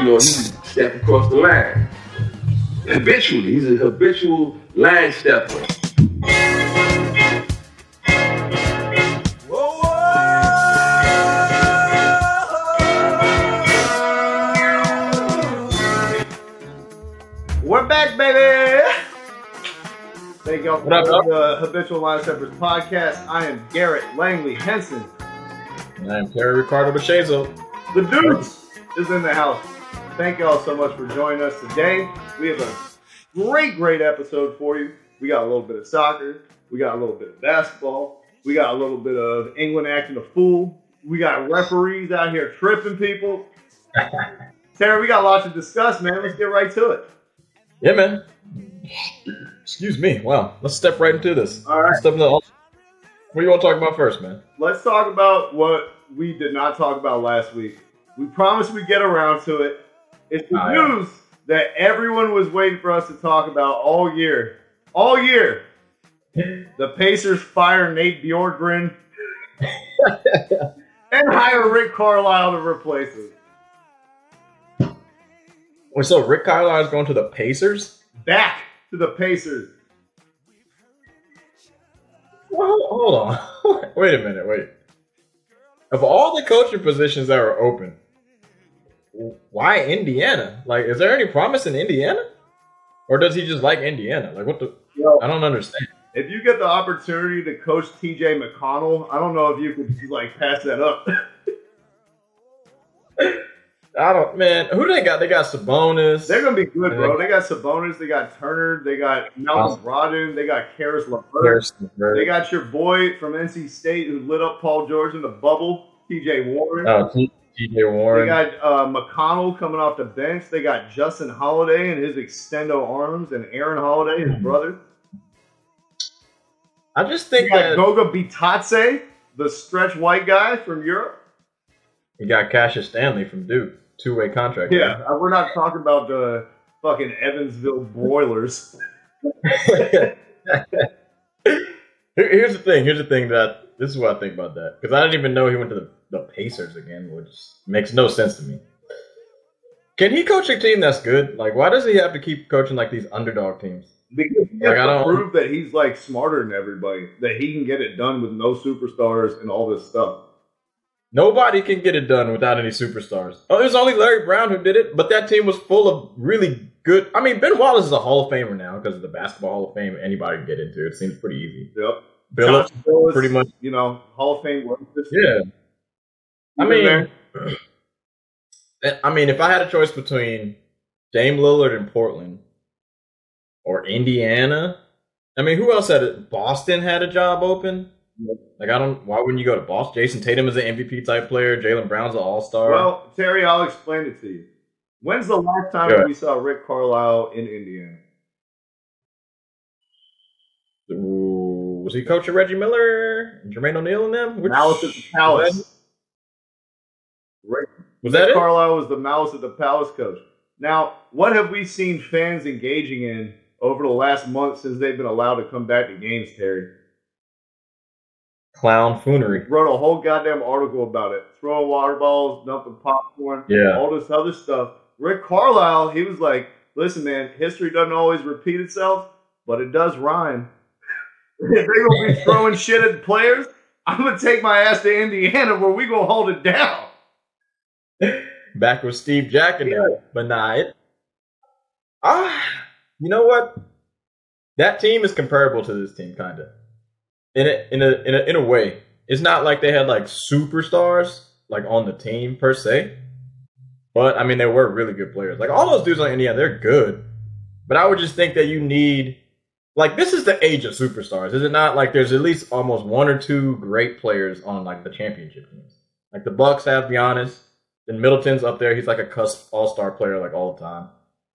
you know, he stepped across the line. Habitually, he's a habitual line stepper. We're back, baby. Thank y'all for the Habitual Line Steppers podcast. I am Garrett Langley Henson. And I'm Terry Ricardo Bachezo. The Deuce is in the house. Thank y'all so much for joining us today. We have a great, great episode for you. We got a little bit of soccer. We got a little bit of basketball. We got a little bit of England acting a fool. We got referees out here tripping people. Terry, we got a lot to discuss, man. Let's get right to it. Yeah, man. Excuse me. Wow. Let's step right into this. All right. Step into the, what do you want to talk about first, man? let's talk about what we did not talk about last week. We promised we'd get around to it. It's the Oh, yeah. news that everyone was waiting for us to talk about all year. All year. The Pacers fire Nate Bjorkgren and hire Rick Carlisle to replace him. Wait, so Rick Carlisle is going to the Pacers? Back to the Pacers. Well, hold on. wait a minute. Wait. Of all the coaching positions that are open, why Indiana? Like, is there any promise in Indiana? Or does he just like Indiana? Like, what the? Yo, I don't understand. if you get the opportunity to coach TJ McConnell, I don't know if you could like pass that up. I don't, man. Who they got? They got Sabonis. They're gonna be good, bro. They got Sabonis, they got Turner, they got Malcolm Brogdon, they got Caris LeVert, Harrison, right? they got your boy from NC State who lit up Paul George in the bubble, T.J. Warren. Oh, T- TJ They got uh, McConnell coming off the bench. They got Justin Holiday and his extendo arms, and Aaron Holiday, his Mhm. brother. I just think got that Goga Bitadze, the stretch white guy from Europe. you got Cassius Stanley from Duke, two way contract. Yeah, uh, we're not talking about the fucking Evansville Broilers. Here's the thing. Here's the thing that this is what I think about that because I didn't even know he went to the, the Pacers again, which makes no sense to me. Can he coach a team that's good? Like, why does he have to keep coaching like these underdog teams? Because he Like, has I to don't- prove that he's like smarter than everybody, that he can get it done with no superstars and all this stuff. Nobody can get it done without any superstars. Oh, it was only Larry Brown who did it, but that team was full of really good. I mean, Ben Wallace is a Hall of Famer now because of the Basketball Hall of Fame. Anybody can get into it. Seems pretty easy. Yep. Billups, Billups, pretty much. you know, Hall of Fame. Yeah. I mean. I mean, if I had a choice between Dame Lillard in Portland or Indiana, I mean, who else had it? Boston had a job open. Like, I don't. Why wouldn't you go to Boston? Jayson Tatum is an MVP type player. Jaylen Brown's an All Star. well, Terry, I'll explain it to you. When's the last time we saw Rick Carlisle in Indiana? was he coaching Reggie Miller, Jermaine O'Neal, and them? Which, Malice at the Palace. Rick, was that Rick it? Carlisle was the mouse at the Palace coach. Now, what have we seen fans engaging in over the last month since they've been allowed to come back to games, Terry? Clown foonery. wrote a whole goddamn article about it. Throwing water balls, dumping popcorn, Yeah. all this other stuff. Rick Carlisle, he was like, listen, man, history doesn't always repeat itself, but it does rhyme. if they're gonna be throwing shit at players, I'm gonna take my ass to Indiana where we gonna hold it down. Back with Steve Jack and them. But nah, it. Ah, you know what? That team is comparable to this team, kind of. In a, in a in a in a way, it's not like they had like superstars like on the team per se. But I mean, they were really good players. Like all those dudes on Indiana, they're good. But I would just think that you need like this is the age of superstars, is it not? Like there's at least almost one or two great players on like the championship teams. Like the Bucks have Giannis, then Middleton's up there. He's like a cusp all star player like all the time.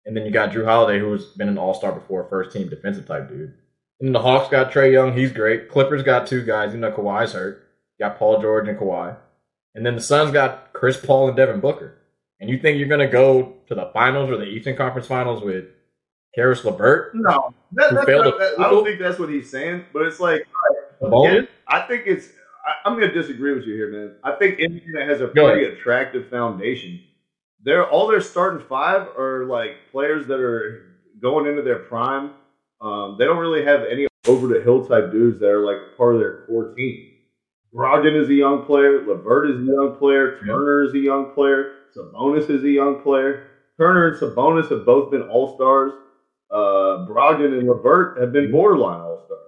And then you got Jrue Holiday, who's been an all star before, first team defensive type dude. And then the Hawks got Trae Young, he's great. Clippers got two guys, you know Kawhi's hurt. You got Paul George and Kawhi. And then the Suns got Chris Paul and Devin Booker. And you think you're gonna go to the finals or the Eastern Conference Finals with Caris LeVert? No, that, Who that's failed not, that- I don't think that's what he's saying. But it's like, yeah, I think it's. I, I'm going to disagree with you here, man. I think Indiana has a pretty attractive foundation. they're all their starting five are like players that are going into their prime. Um, they don't really have any over the hill type dudes that are like part of their core team. Brogdon is a young player. Levert is a young player. Turner is a young player. Sabonis is a young player. Turner and Sabonis have both been all stars. Uh, Brogdon and Levert have been borderline all stars.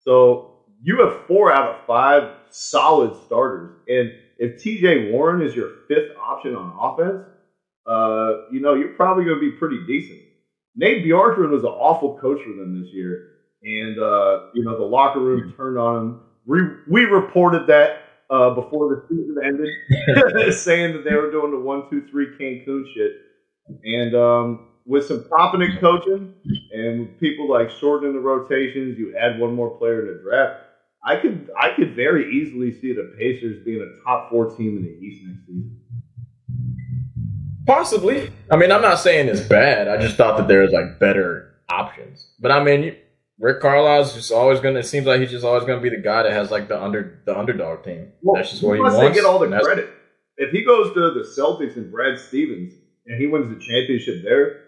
So you have four out of five solid starters. And if TJ Warren is your fifth option on offense, uh, you know, you're probably going to be pretty decent. Nate Bjorkgren was an awful coach for them this year. And, uh, you know, the locker room turned on him. We, we reported that uh, before the season ended, saying that they were doing the one, two, three Cancun shit. And um, with some competent coaching and people like shortening the rotations, you add one more player in the draft. I could I could very easily see the Pacers being a top four team in the East next season. Possibly. I mean, I'm not saying it's bad. I just thought that there was like better options. But I mean, Rick Carlisle's just always gonna. It seems like he's just always gonna be the guy that has like the under the underdog team. Well, that's just what he wants. they get all the credit. If he goes to the Celtics and Brad Stevens and he wins the championship there,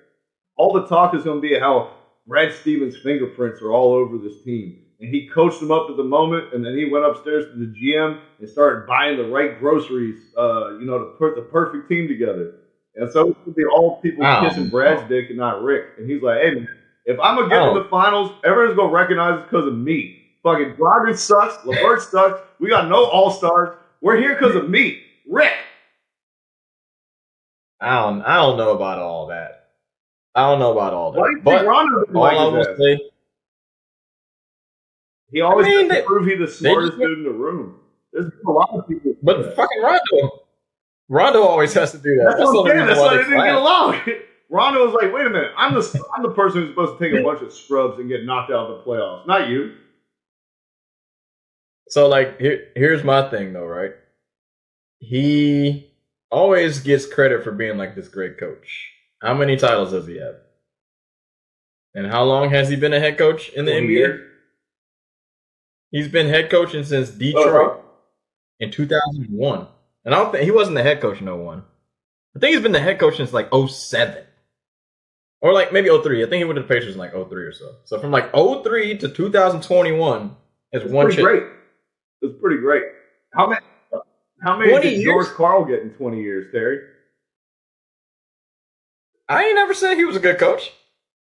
all the talk is going to be how Brad Stevens' fingerprints are all over this team. And he coached them up to the moment, and then he went upstairs to the GM and started buying the right groceries, uh, you know, to put the perfect team together. And so it's going to be all people Wow. kissing Brad's dick and not Rick. And he's like, hey, man, if I'm going to get Oh. to the finals, everyone's going to recognize it because of me. Fucking Brogdon sucks. Levert sucks. We got no all stars. We're here because of me, Rick. I don't. I don't know about all that. I don't know about all that. Why do you think but all I will say, He always I mean, has they- prove he's the smartest just- dude in the room. There's a lot of people. but fucking Rondo, Rondo always has to do that. that's, the what I'm saying. That's why why they they didn't get along. Rondo was like, "Wait a minute, I'm the I'm the person who's supposed to take a bunch of scrubs and get knocked out of the playoffs, not you." So like here here's my thing though, right? He always gets credit for being like this great coach. How many titles does he have? And how long has he been a head coach in the NBA? years. He's been head coaching since Detroit Uh-huh. in 2001. And I don't think he wasn't the head coach in 01. I think he's been the head coach since like 07. Or like maybe 03. I think he went to the Pacers in like 03 or so. So from like 03 to 2021 is It's one pretty shit. great. It's pretty great. How many? How many did years? George Karl get in 20 years, Terry? I ain't never said he was a good coach.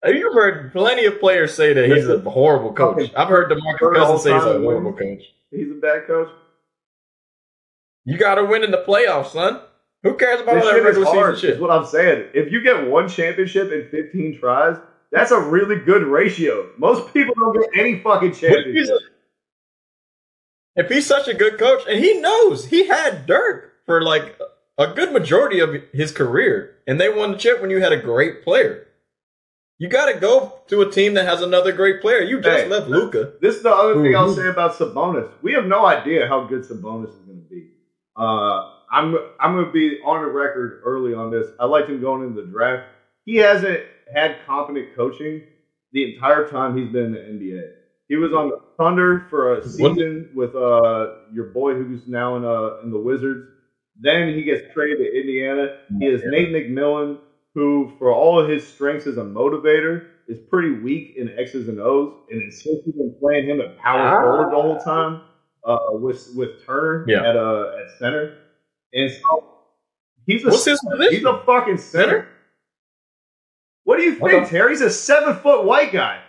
You've heard plenty of players say that he's a horrible coach. I've heard DeMarcus Cousins say he's a horrible coach. He's a bad coach. You got to win in the playoffs, son. Who cares about This all that shit regular hard. season Is what I'm saying. If you get one championship in 15 tries, that's a really good ratio. Most people don't get any fucking But if he's, championship. if he's such a good coach, and he knows he had Dirk for like a good majority of his career, and they won the chip when you had a great player. You got to go to a team that has another great player. You just Hey. left Luka. This is the other thing I'll say about Sabonis. We have no idea how good Sabonis is going to be. Uh, I'm I'm going to be on the record early on this. I liked him going into the draft. He hasn't had competent coaching the entire time he's been in the NBA. He was on the Thunder for a season with uh, your boy who's now in uh, in the Wizards. Then he gets traded to Indiana. He has Nate McMillan, who, for all of his strengths as a motivator, is pretty weak in X's and O's, and since we've been playing him at power Ah. forward the whole time uh, with with Turner Yeah. at uh, at center. And so he's a What's his position? he's a fucking center. Center? What do you think, Okay. Terry? He's a seven foot white guy.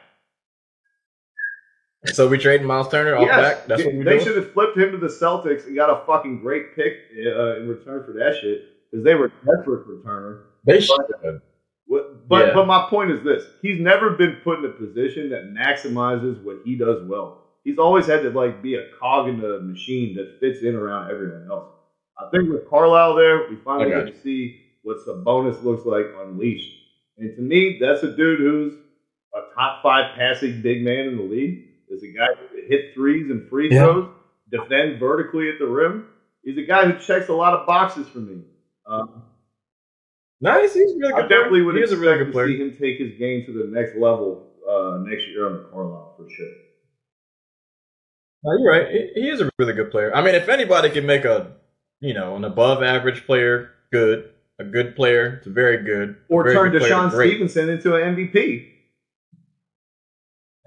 So we trading Miles Turner off Yes, back. That's they, what we they doing. should have flipped him to the Celtics and got a fucking great pick uh, in return for that shit because they were desperate for Turner. They should. What, but Yeah. but my point is this: he's never been put in a position that maximizes what he does well. He's always had to like be a cog in the machine that fits in around everyone else. I think with Carlisle there, we finally got get to see what Sabonis looks like unleashed. And to me, that's a dude who's a top five passing big man in the league. Is a guy who hit threes and free Yeah. throws, defend vertically at the rim. He's a guy who checks a lot of boxes for me. Um, Nice. He's a really I good. definitely player. would He is a expect really good to player. see him take his game to the next level uh, next year under Carlisle for sure. No, you're right. He, is a really good player. I mean, if anybody can make a, you know, an above average player good, a good player to very good, Or very turn good DeShawn. Stevenson into an MVP.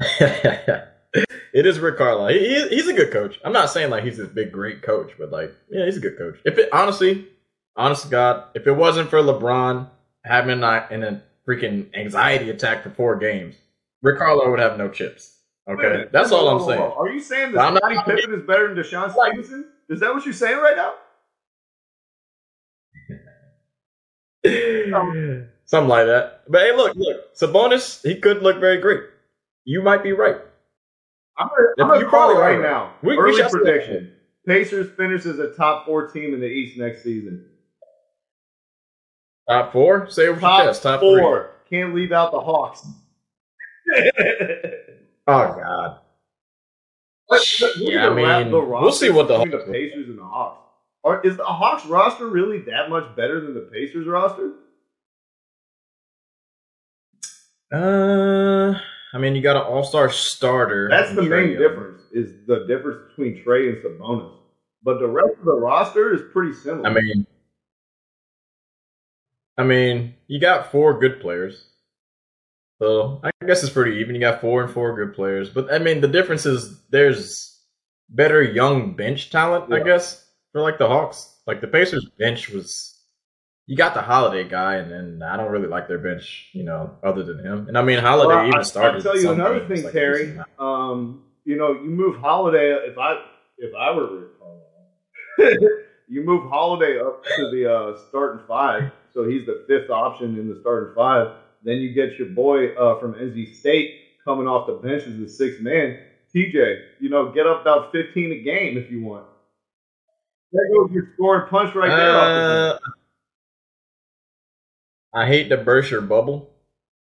it is Rick Carlisle. He, he- he's a good coach. I'm not saying like he's this big great coach, but like yeah, he's a good coach. If it honestly, honest to God, if it wasn't for LeBron having a, in a freaking anxiety attack for four games, Rick Carlisle would have no chips. Okay, that's all I'm saying. Are you saying that not- Scottie Pippen is better than DeShawn Stevenson? Is that what you're saying right now? Something like that. But hey, look, look, Sabonis, he could look very great. You might be right. I'm gonna, I'm gonna You call it probably right are. now. We- we Early see. prediction: Pacers finishes a top four team in the East next season. Top four? Say it with your Top, chest. Top four. Can't leave out the Hawks. Oh God. Let's- let's Yeah, I mean, the we'll see what the Hawks the. Pacers and the Hawks. Are, is the Hawks roster really that much better than the Pacers roster? Uh, I mean, you got an all-star starter. That's the main Young. difference. Is the difference between Trae and Sabonis. But the rest of the roster is pretty similar. I mean, I mean, you got four good players, so I guess it's pretty even. You got four and four good players, but I mean, the difference is there's better young bench talent. I guess for like the Hawks, like the Pacers bench was. You got the Holiday guy, and then I don't really like their bench, you know, other than him. And I mean, Holiday Well, even I- started. I'll tell you another thing, like, Terry. Um, you know, you move Holiday. If I if I were Rick you move Holiday up to the uh, starting five, so he's the fifth option in the starting five. Then you get your boy uh, from NC State coming off the bench as the sixth man, TJ. You know, get up about fifteen a game if you want. There goes your scoring punch right there. off the. Uh, I hate to burst your bubble,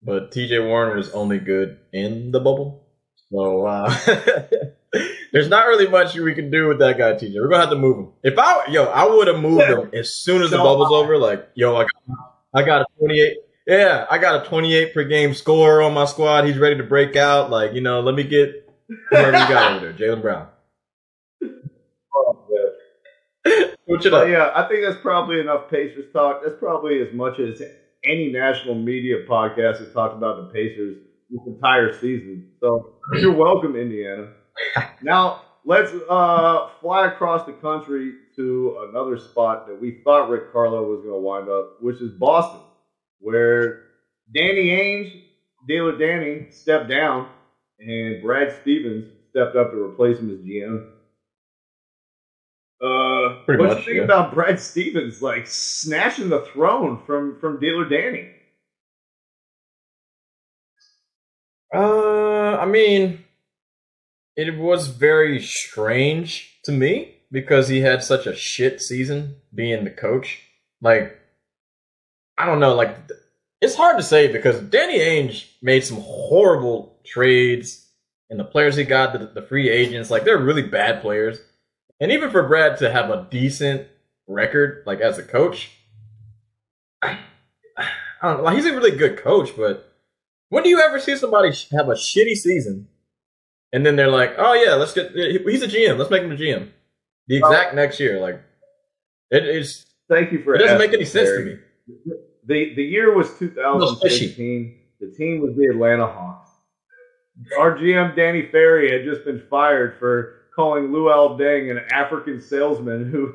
but TJ Warren was only good in the bubble. So uh, there's not really much we can do with that guy, TJ. We're gonna have to move him. If I yo, I would have moved him as soon as the bubble's over. Like yo, I got, I got a 28. Yeah, I got a 28 per game scorer on my squad. He's ready to break out. Like you know, let me get whoever you got over there, Jaylen Brown. Oh, Switch it up. yeah, I think that's probably enough Pacers talk. That's probably as much as any national media podcast has talked about the Pacers this entire season. So you're welcome, Indiana. Now let's uh, fly across the country to another spot that we thought Rick Carlo was going to wind up, which is Boston, where Danny Ainge, dealer Danny, stepped down, and Brad Stevens stepped up to replace him as GM. Uh, Pretty what do you think yeah. about Brad Stevens like snatching the throne from from Dealer Danny? Uh, I mean, it was very strange to me because he had such a shit season being the coach. Like, I don't know, like, it's hard to say because Danny Ainge made some horrible trades, and the players he got, the, the free agents, like, they're really bad players. And even for Brad to have a decent record, like, as a coach, I, I don't know, like, he's a really good coach, but when do you ever see somebody have a shitty season, and then they're like, "Oh yeah, let's get he's a GM. Let's make him a GM." The exact next year, like it is. Thank you for It doesn't make any sense to me. The the year was fishy. 2015. The team was the Atlanta Hawks. Our GM Danny Ferry had just been fired for calling Luol Deng an African salesman who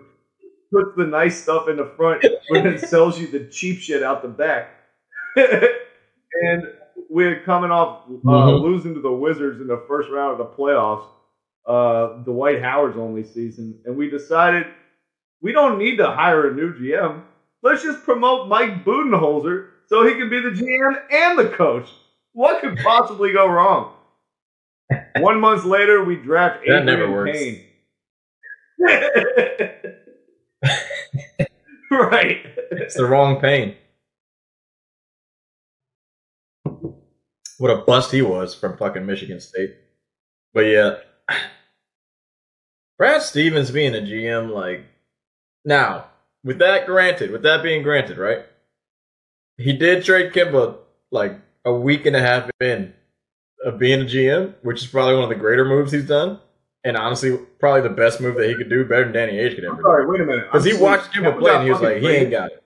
puts the nice stuff in the front but then sells you the cheap shit out the back. and we're coming off uh, Mhm. losing to the Wizards in the first round of the playoffs, uh, Dwight Howard's only season, and we decided we don't need to hire a new GM. Let's just promote Mike Budenholzer so he can be the GM and the coach. What could possibly go wrong? One month later, we draft That Adrian never works. Payne. right. It's the wrong pain. What a bust he was from fucking Michigan State. But yeah, Brad Stevens being a GM, like now with that granted, with that being granted, right? He did trade Kemba like a week and a half in of being a GM, which is probably one of the greater moves he's done, and honestly, probably the best move that he could do, better than Danny Ainge could ever do. Sorry, wait a minute. Because he watched. Kemba play and he was like, he ain't got it.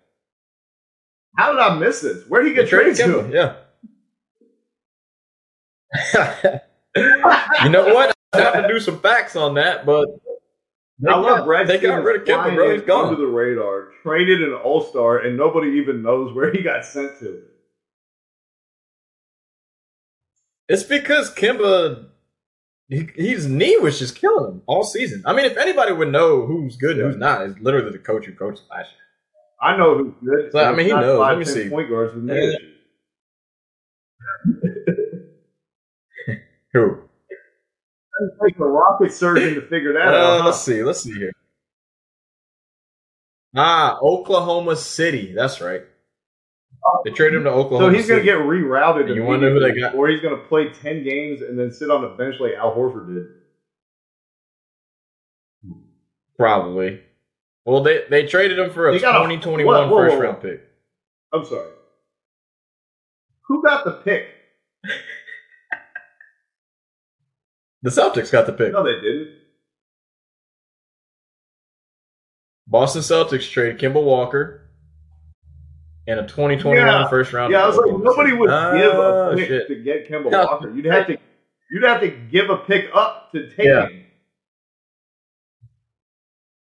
How did I miss this? Where did he get traded to? Yeah. you know what? I have to do some facts on that, but they I love Brad they got rid of flying bro. He's gone. under the radar, traded an All Star, and nobody even knows where he got sent to. It's because Kemba, he, his knee was just killing him all season. I mean, if anybody would know who's good and who's not, it's literally the coach who coached last year. I know who's good. So, I mean, he knows. Let me 10 see. Point guards with Yeah. Who? Like the rocket surgeon to figure that Uh, out. huh? let's see. Let's see here. Ah, Oklahoma City. That's right. They traded him to Oklahoma. So he's going to get rerouted. You wanna know who they got? Or he's going to play 10 games and then sit on the bench like Al Horford did. probably. Well, they they traded him for a a- 2021 whoa, whoa, first round pick. I'm sorry. Who got the pick? The Celtics got the pick. No, they didn't. Boston Celtics trade Kemba Walker and a 2021 Yeah. first round. Yeah, I was like, nobody would ah, give a Oh, pick shit. to get Kemba Yeah. Walker. You'd have to, you'd have to give a pick up to take Yeah. him.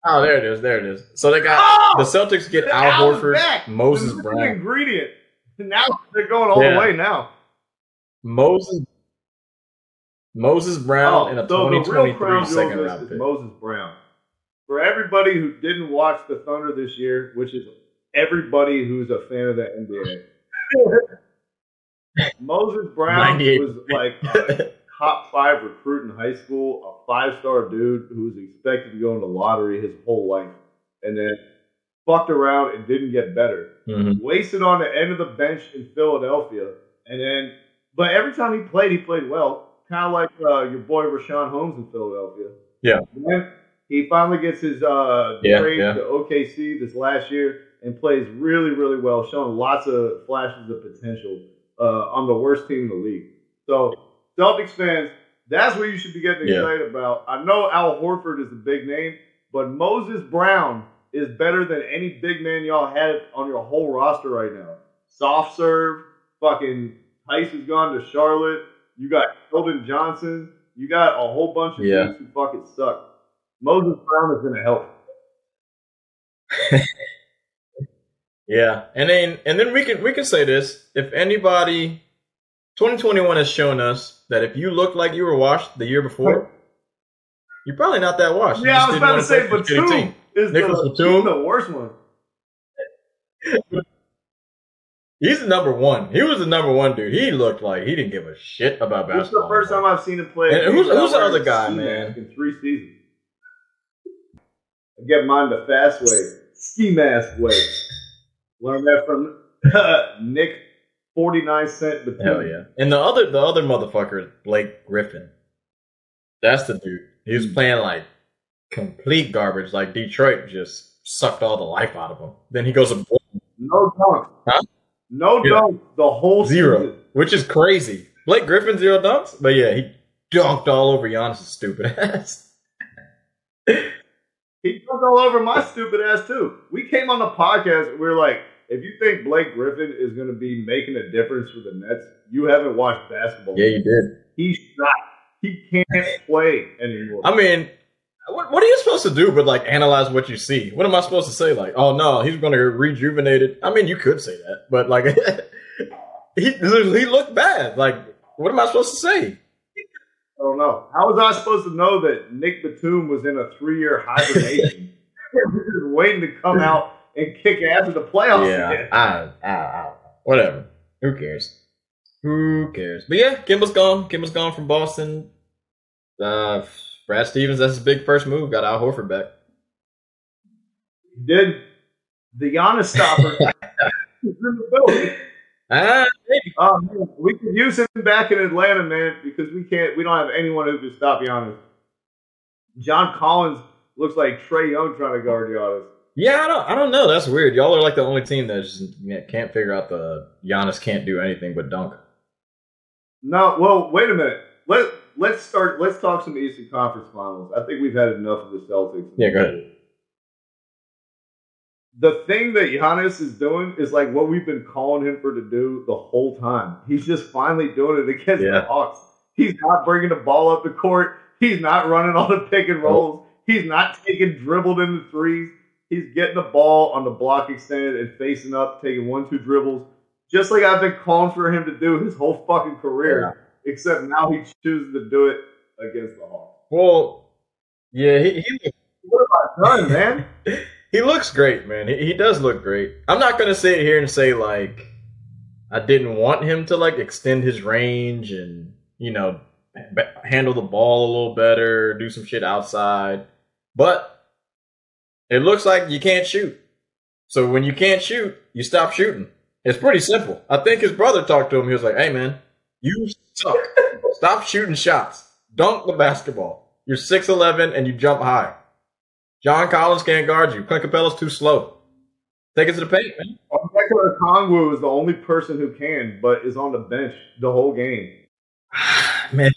Oh, there it is. There it is. So they got Oh! the Celtics get Al Horford, back. Moses Brown, ingredient. Now they're going all Yeah. the way now. Moses Moses Brown, Oh, and a so the 2023 crown second round pick. Moses Brown. For everybody who didn't watch the Thunder this year, which is everybody who's a fan of the NBA, Moses Brown was like a top five recruit in high school, a five star dude who was expected to go into lottery his whole life, and then fucked around and didn't get better. Mhm. Wasted on the end of the bench in Philadelphia, and then, but every time he played, he played well. Kind of like uh, your boy Richaun Holmes in Philadelphia. Yeah. Then he finally gets his uh, Yeah, trade yeah. to OKC this last year and plays really, really well, showing lots of flashes of potential uh, on the worst team in the league. So, Celtics fans, that's what you should be getting Yeah. excited about. I know Al Horford is a big name, but Moses Brown is better than any big man y'all had on your whole roster right now. Soft serve, fucking Tice has gone to Charlotte. You got Sheldon Johnson. You got a whole bunch of Yeah. dudes who fucking suck. Moses Brown is going to help. Yeah, and then and then we can we can say this: if anybody, 2021 has shown us that if you looked like you were washed the year before, you're probably not that washed. Yeah, I was about to say, play for a shitty Batum is Nicholas the, Batum? the worst one. He's the number one. He was the number one dude. He looked like he didn't give a shit about basketball. This is the first time I've seen him play. And who's- who's the other guy, man? In three seasons. I get mine the fast way, ski mask way. Learned that from Nick, forty nine cent. Batum. Hell yeah! And the other the other motherfucker is Blake Griffin. That's the dude. He was hmm. playing like complete garbage. Like Detroit just sucked all the life out of him. Then he goes to No dunk. Huh? No Yeah. dunk the whole zero, season. which is crazy. Blake Griffin zero dunks, but yeah, he dunked all over Giannis' stupid ass. He dunked all over my stupid ass too. We came on the podcast and we were like, if you think Blake Griffin is going to be making a difference for the Nets, you haven't watched basketball. yeah, you did. He's not. He can't play anymore. I mean, what, what are you supposed to do but like analyze what you see? What am I supposed to say? Like, oh no, he's going to get rejuvenated. I mean, you could say that, but like, he he looked bad. Like, what am I supposed to say? I don't know. How was I supposed to know that Nick Batum was in a three year hibernation? Just waiting to come out and kick ass in the playoffs Yeah, again. I, I, I, whatever. Who cares? Who cares? But yeah, Kemba's gone. Kemba's gone from Boston. Uh, Brad Stevens, that's his big first move. Got Al Horford back. Did the Giannis stopper in the building. Ah, man, we could use him back in Atlanta, man, because we can't. We don't have anyone who can stop Giannis. John Collins looks like Trae Young trying to guard Giannis. yeah, I don't, I don't know. That's weird. Y'all are like the only team that just can't figure out the Giannis can't do anything but dunk. No, well, wait a minute. Let let's start. Let's talk some Eastern Conference Finals. I think we've had enough of the Celtics. Yeah, go ahead. the thing that Giannis is doing is like what we've been calling him for to do the whole time. He's just finally doing it against Yeah. the Hawks. He's not bringing the ball up the court. He's not running all the pick and rolls. He's not taking dribbled in the threes. He's getting the ball on the block extended and facing up, taking one, two dribbles, just like I've been calling for him to do his whole fucking career. Except now he chooses to do it against the Hawks. Well, yeah, he he, What have I done, man? he looks great, man. He, he does look great. I'm not gonna sit here and say like I didn't want him to like extend his range and you know b- handle the ball a little better, do some shit outside, but it looks like you can't shoot. So when you can't shoot, you stop shooting. It's pretty simple. I think his brother talked to him. He was like, "Hey, man, you suck. Stop shooting shots. Dunk the basketball. You're six eleven and you jump high. John Collins can't guard you. Clint Capela's too slow. Take it to the paint, man. Onyeka Okongwu is the only person who can, but is on the bench the whole game. Man,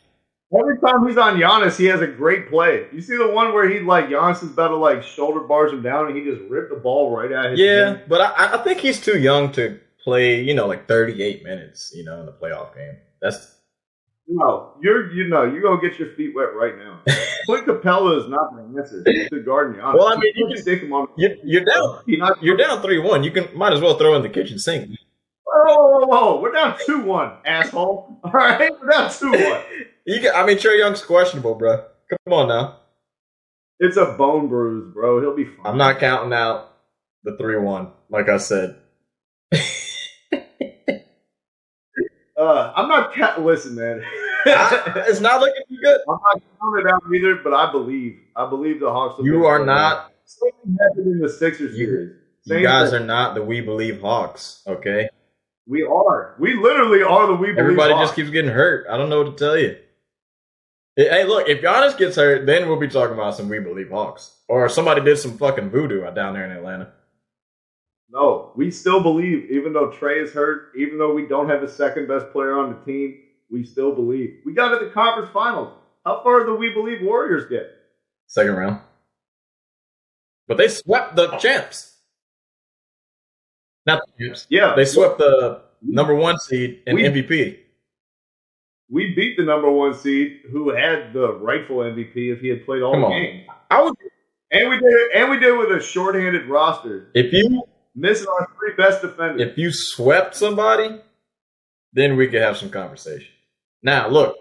Every time he's on Giannis, he has a great play. You see the one where he like Giannis is about to like shoulder bars him down, and he just ripped the ball right at his yeah, but I, I think he's too young to play. You know, like 38 minutes. You know, in the playoff game. That's No, you're you know you're gonna get your feet wet right now. Clint Capela is not the answer to guarding Giannis. Well, I mean, you can can- stick him on. you, you're down. He not, You're down three one. You can might as well throw in the kitchen sink. Whoa, whoa, whoa! We're down two one, asshole. All right, we're down two one. You can, I mean, Trae Young's questionable, bro. Come on now. It's a bone bruise, bro. He'll be fine. I'm not counting out the three one. Like I said. Uh, I'm not. Ca- Listen, man. I- it's not looking too good. I'm not counting out either, but I believe. I believe the Hawks. Will You are not. Same happened in the Sixers You- series. You guys thing. are not the We Believe Hawks. Okay. We are. We literally are the we believe. Hawks. Everybody Hawks. just keeps getting hurt. I don't know what to tell you. Hey, look, if Giannis gets hurt, then we'll be talking about some We Believe Hawks. Or somebody did some fucking voodoo down there in Atlanta. No, we still believe, even though Trae is hurt, even though we don't have the second best player on the team, we still believe. We got to the conference finals. How far do We Believe Warriors get? Second round. But they swept the champs. Not the champs. Yeah, They swept the number one seed and We- MVP. we beat the number one seed, who had the rightful MVP if he had played all Come the on. games. I would And we did it. And we did it with a shorthanded roster, if you missing our three best defenders. if you swept somebody, then we could have some conversation. Now look,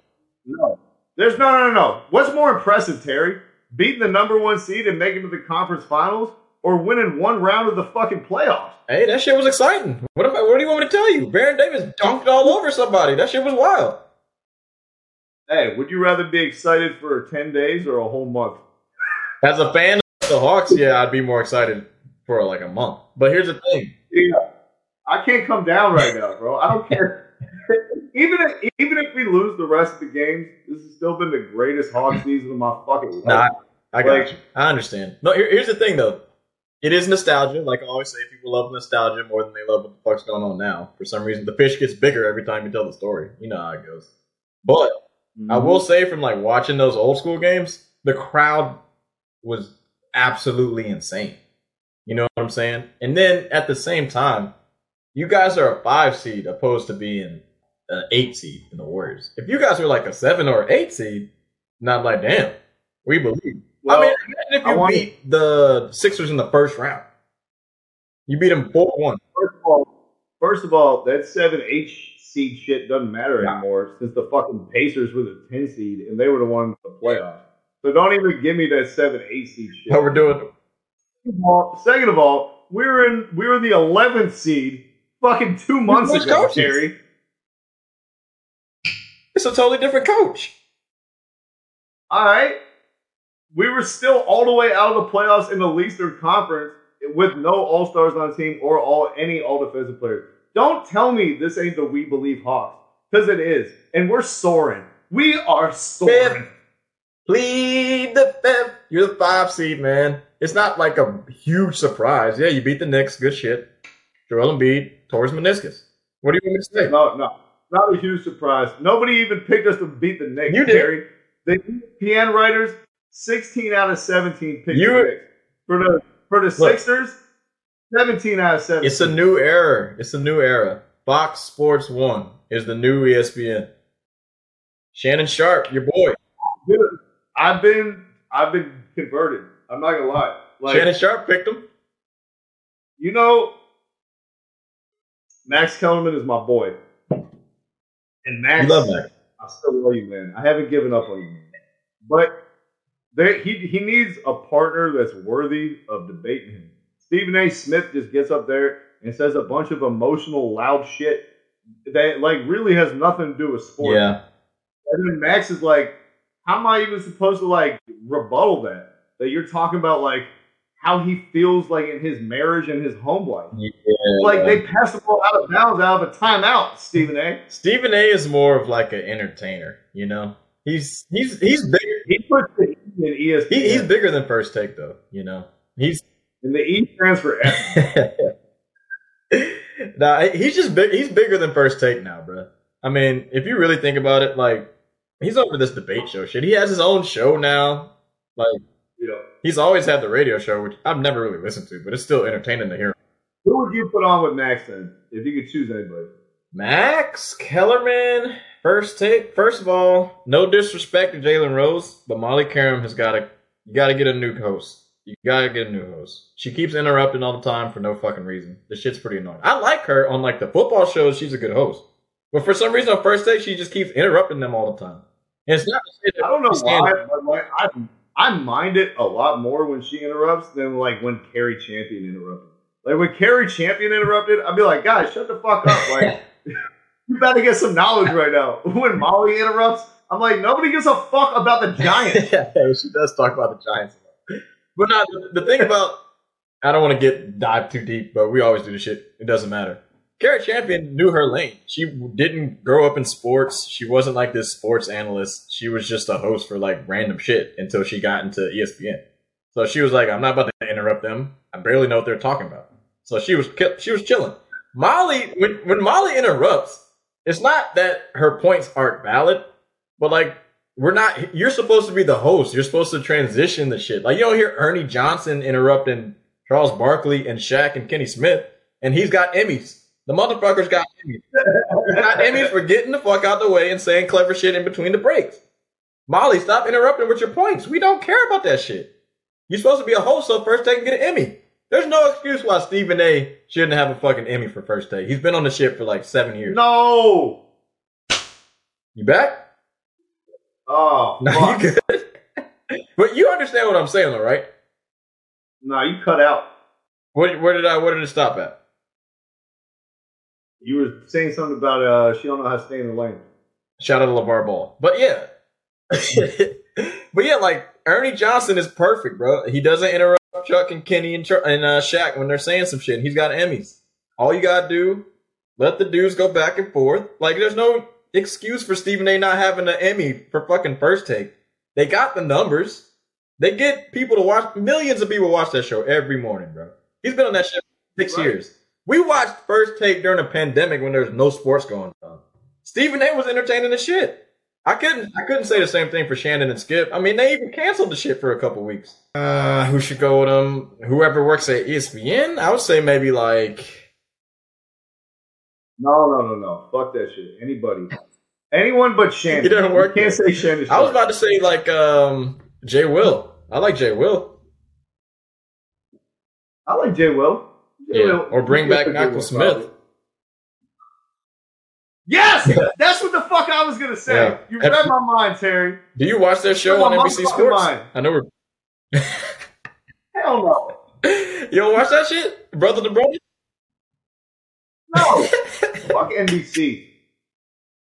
No. There's no, no, no, no. What's more impressive, Terry? Beating the number one seed and making it to the conference finals or winning one round of the fucking playoffs? Hey, that shit was exciting. What am I, What do you want me to tell you? Baron Davis dunked all over somebody. That shit was wild. Hey, would you rather be excited for 10 days or a whole month? As a fan of the Hawks, yeah, I'd be more excited for like a month. But here's the thing: Yeah. I can't come down right now, bro. I don't care. even if even if we lose the rest of the games, this has still been the greatest Hawks season of my fucking life. Nah, I got Like- you. I understand. No, here, here's the thing though. It is nostalgia. Like I always say, people love nostalgia more than they love what the fuck's going on now. For some reason, the fish gets bigger every time you tell the story. You know how it goes. But I will say, from like watching those old school games, the crowd was absolutely insane. You know what I'm saying? And then at the same time, you guys are a five seed opposed to being an eight seed in the Warriors. If you guys were like a seven or eight seed, not like damn, we believe. Well, I mean, imagine if you want- beat the Sixers in the first round. You beat them four one. First of all, first of all, that seven eight seed shit doesn't matter anymore since the fucking Pacers were the ten seed and they were the ones in the playoffs. So don't even give me that seven eight seed shit. What we're doing? Second of all- Second of all, we were in we were the eleventh seed fucking two months ago, coaches? Terry. It's a totally different coach. All right. We were still all the way out of the playoffs in the Eastern Conference with no All Stars on the team or all any All Defensive players. Don't tell me this ain't the We Believe Hawks because it is, and we're soaring. We are soaring. Plead the fifth. You're the five seed, man. It's not like a huge surprise. Yeah, you beat the Knicks. Good shit. Joel Embiid tore his meniscus. What do you want me to say? No, no, not a huge surprise. Nobody even picked us to beat the Knicks. You did. Terry. The ESPN writers, sixteen out of seventeen picked You- the Knicks. For the for the Look. Sixers, 17 out of 17. It's a new era. It's a new era. Fox Sports One is the new ESPN. Shannon Sharpe, your boy. Dude, I've been I've been converted. I'm not gonna lie. Like Shannon Sharpe picked him. you know, Max Kellerman is my boy, and Max. You love Max. I still love you, man. I haven't given up on you, man. But there, he he needs a partner that's worthy of debating him. Stephen A. Smith just gets up there and says a bunch of emotional, loud shit that like really has nothing to do with sports. Yeah. And then Max is like, how am I even supposed to like rebuttal that? That you're talking about like how he feels like in his marriage and his home life. yeah. Like they passed the ball out of bounds out of a timeout, Stephen A. Stephen A. is more of like an entertainer. You know, he's he's he's bigger. He puts the E in ESPN. He, he's bigger than First Take, though. You know, he's in the E stands for F. nah, he's just big. He's bigger than First Take now, bro. I mean, if you really think about it, like he's over this debate show shit. He has his own show now. Like He's always had the radio show, which I've never really listened to, but it's still entertaining to hear. who would you put on with Max then, if you could choose anybody? Max Kellerman, first take. First of all, no disrespect to Jalen Rose, but Molly Qerim has got to. You got to get a new host. You gotta get a new host. She keeps interrupting all the time for no fucking reason. The shit's pretty annoying. I like her on like the football shows. She's a good host, but for some reason on first take she just keeps interrupting them all the time. And it's not. to say that I don't know why, but like I, I mind it a lot more when she interrupts than like when Cari Champion interrupted. Like when Cari Champion interrupted, I'd be like, guys, shut the fuck up. Like you better get some knowledge right now. When Molly interrupts, I'm like, nobody gives a fuck about the Giants. yeah, she does talk about the Giants. But not the, the thing about I don't want to get dive too deep, but we always do the shit. It doesn't matter. Cari Champion knew her lane. She didn't grow up in sports. She wasn't like this sports analyst. She was just a host for like random shit until she got into ESPN. So she was like, "I'm not about to interrupt them. I barely know what they're talking about." So she was she was chilling. Molly, when when Molly interrupts, it's not that her points aren't valid, but like we're not. You're supposed to be the host. You're supposed to transition the shit. Like you don't hear Ernie Johnson interrupting Charles Barkley and Shaq and Kenny Smith, and he's got Emmys. The motherfucker's got Emmys. Got Emmys for getting the fuck out the way and saying clever shit in between the breaks. Molly, stop interrupting with your points. We don't care about that shit. You're supposed to be a host, so first take and get an Emmy. There's no excuse why Stephen A. shouldn't have a fucking Emmy for first take. He's been on the shit for like seven years. No. You back? Oh, No, fuck. you good. but you understand what I'm saying, though, right? no, you cut out. What, where did I? Where did it stop at? You were saying something about uh, she don't know how to stay in the lane. Shout out to LeVar Ball. But yeah. but yeah, like Ernie Johnson is perfect, bro. He doesn't interrupt Chuck and Kenny and, Chuck, and uh, Shaq when they're saying some shit. He's got Emmys. All you gotta do, let the dudes go back and forth. Like there's no excuse for Stephen A. not having an Emmy for fucking first take. They got the numbers. They get people to watch. Millions of people watch that show every morning, bro. He's been on that shit for six Right. years. We watched first take during a pandemic when there's no sports going on. Stephen A. was entertaining the shit. I couldn't I couldn't say the same thing for Shannon and Skip. I mean, they even canceled the shit for a couple weeks. Uh, who should go with them? Whoever works at ESPN, I would say maybe like No, no, no, no. Fuck that shit. Anybody. Anyone but Shannon. He doesn't work You can't say Shannon. I was about to say like um Jay Will. I like Jay Will. I like Jay Will. Yeah. Will- Or bring back Michael Smith. probably. Yes, that's what the fuck I was gonna say. Yeah. You Have- read my mind, Terry. Do you watch that show on NBC Sports? mind. I know we're Hell no, You don't watch that shit? Brother to brother? no. fuck NBC.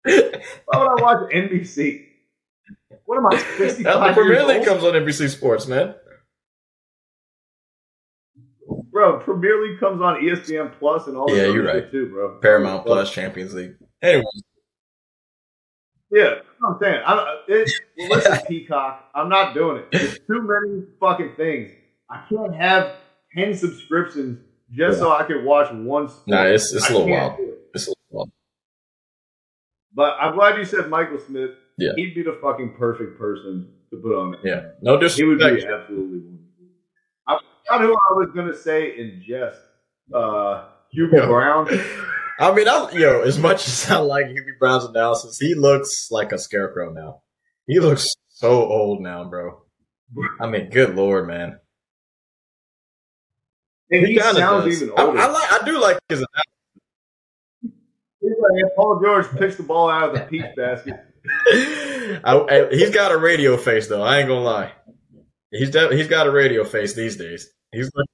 Why would I watch NBC? What am I, Now, 65 the Premier League comes on NBC Sports, man. Bro, Premier League comes on ESPN Plus and all this Yeah, other you're right. too, bro. Paramount Plus Champions League. Anyway, Yeah, I'm saying. I, it, well, listen, Peacock, I'm not doing it. There's too many fucking things. I can't have 10 subscriptions just so I can watch one sport. Nah, it's- it's a little wild. it. it's a little- wild. But I'm glad you said Michael Smith. Yeah. He'd be the fucking perfect person to put on it. yeah, no disrespect. He would be disrespect. absolutely I forgot who I was to say in jest. uh, Hubie Yeah. Brown. I mean, I, yo, as much as I like Hubie Brown's analysis, he looks like a scarecrow now. He looks so old now, bro. I mean, good lord, man. And he, kinda sounds does. even I, older. I like, I do like his. He's like, Paul George picks the ball out of the peach basket. I, I- he's got a radio face though. I ain't gonna lie. He's de- he's got a radio face these days. He's look,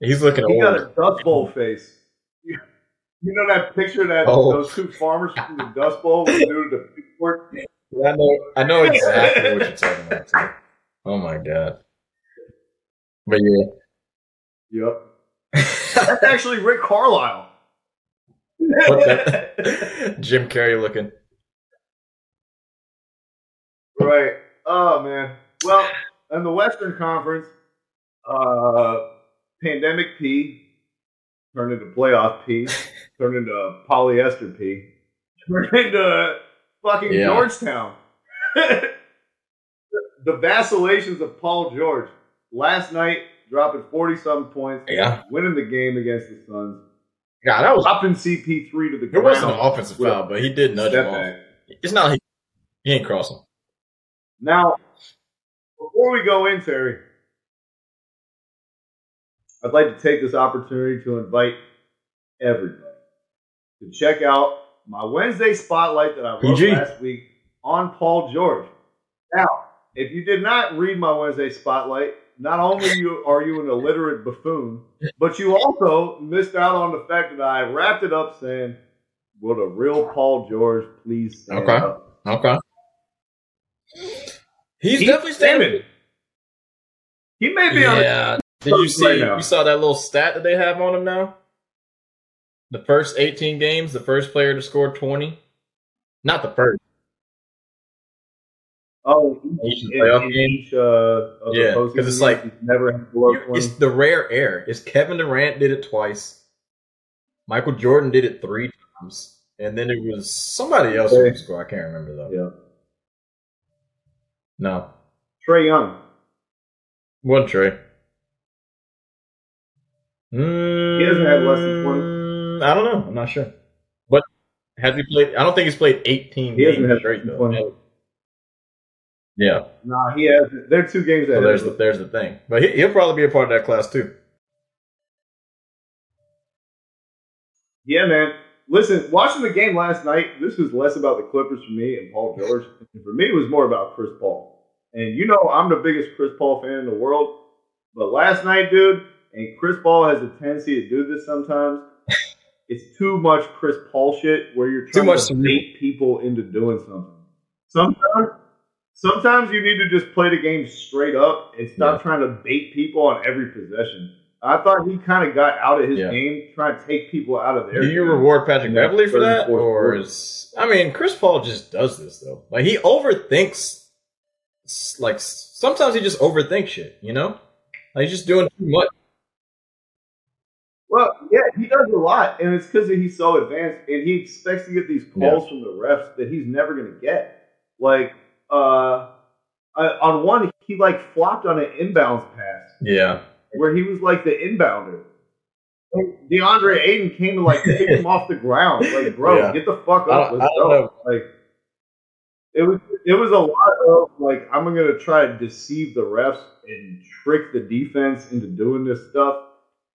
he's looking He got a Dust Bowl face. You you know that picture that Oh. those two farmers from the Dust Bowl were doing the work? I know I know exactly what you're talking about. Too. Oh my god. But yeah. Yep. That's actually Rick Carlisle. Jim Carrey looking. Right. Oh man. Well, in the Western Conference, uh, pandemic P turned into playoff P, turned into polyester P, turned into fucking Yeah. Georgetown. the, vacillations of Paul George last night, dropping forty some points, Yeah. winning the game against the Suns, Yeah, that was dropping CP3 to the it ground. wasn't an offensive foul, but he did nudge him off. It's not he, he ain't crossing. Now, before we go in, Terry, I'd like to take this opportunity to invite everybody to check out my Wednesday spotlight that I wrote PG. last week on Paul George. Now, if you did not read my Wednesday spotlight, not only you are you an illiterate buffoon, but you also missed out on the fact that I wrapped it up saying, "Will the real Paul George please stand Okay. up?" Okay. He's, He's definitely standing. standing. He may be on. Did you see? now. You saw that little stat that they have on him now. The first 18 games, the first player to score 20. Not the first. Oh, Each playoff in game. each uh, Yeah, the postseason 'cause it's like- never had below You- 20. It's the rare air. It's Kevin Durant did it twice. Michael Jordan did it three times, and then it was somebody else who Okay. could score. I can't remember though. Yeah. No, Trae Young. one Trae. Mm, He hasn't had less than 20. I don't know. I'm not sure. But has he played? I don't think he's played 18 He games straight though. 20. Yeah, Nah, he has. They're two games so there's the there's the thing. But he, he'll probably be a part of that class too. Yeah, man. Listen, watching the game last night, this was less about the Clippers for me and Paul George. For me, it was more about Chris Paul. And you know, I'm the biggest Chris Paul fan in the world. But last night, dude, and Chris Paul has a tendency to do this sometimes. It's too much Chris Paul shit where you're Too trying much to bait people into doing something. Sometimes, sometimes you need to just play the game straight up and stop Yeah. trying to bait people on every possession. I thought he kind of got out of his Yeah. game trying to take people out of their. Do you game. reward Patrick Beverley for that, or is I mean Chris Paul just does this though? Like he overthinks. Like sometimes he just overthinks shit. You know, like he's just doing too much. Well, yeah, he does a lot, and it's because he's so advanced, and he expects to get these calls from the refs that he's never going to get. Like, uh, uh, on one, he like flopped on an inbounds pass Yeah, where he was like the inbounder. And DeAndre Ayton came to like pick him off the ground. Like, bro, Yeah. get the fuck up. Let's go. Like, it was it was a lot of like I'm gonna try to deceive the refs and trick the defense into doing this stuff.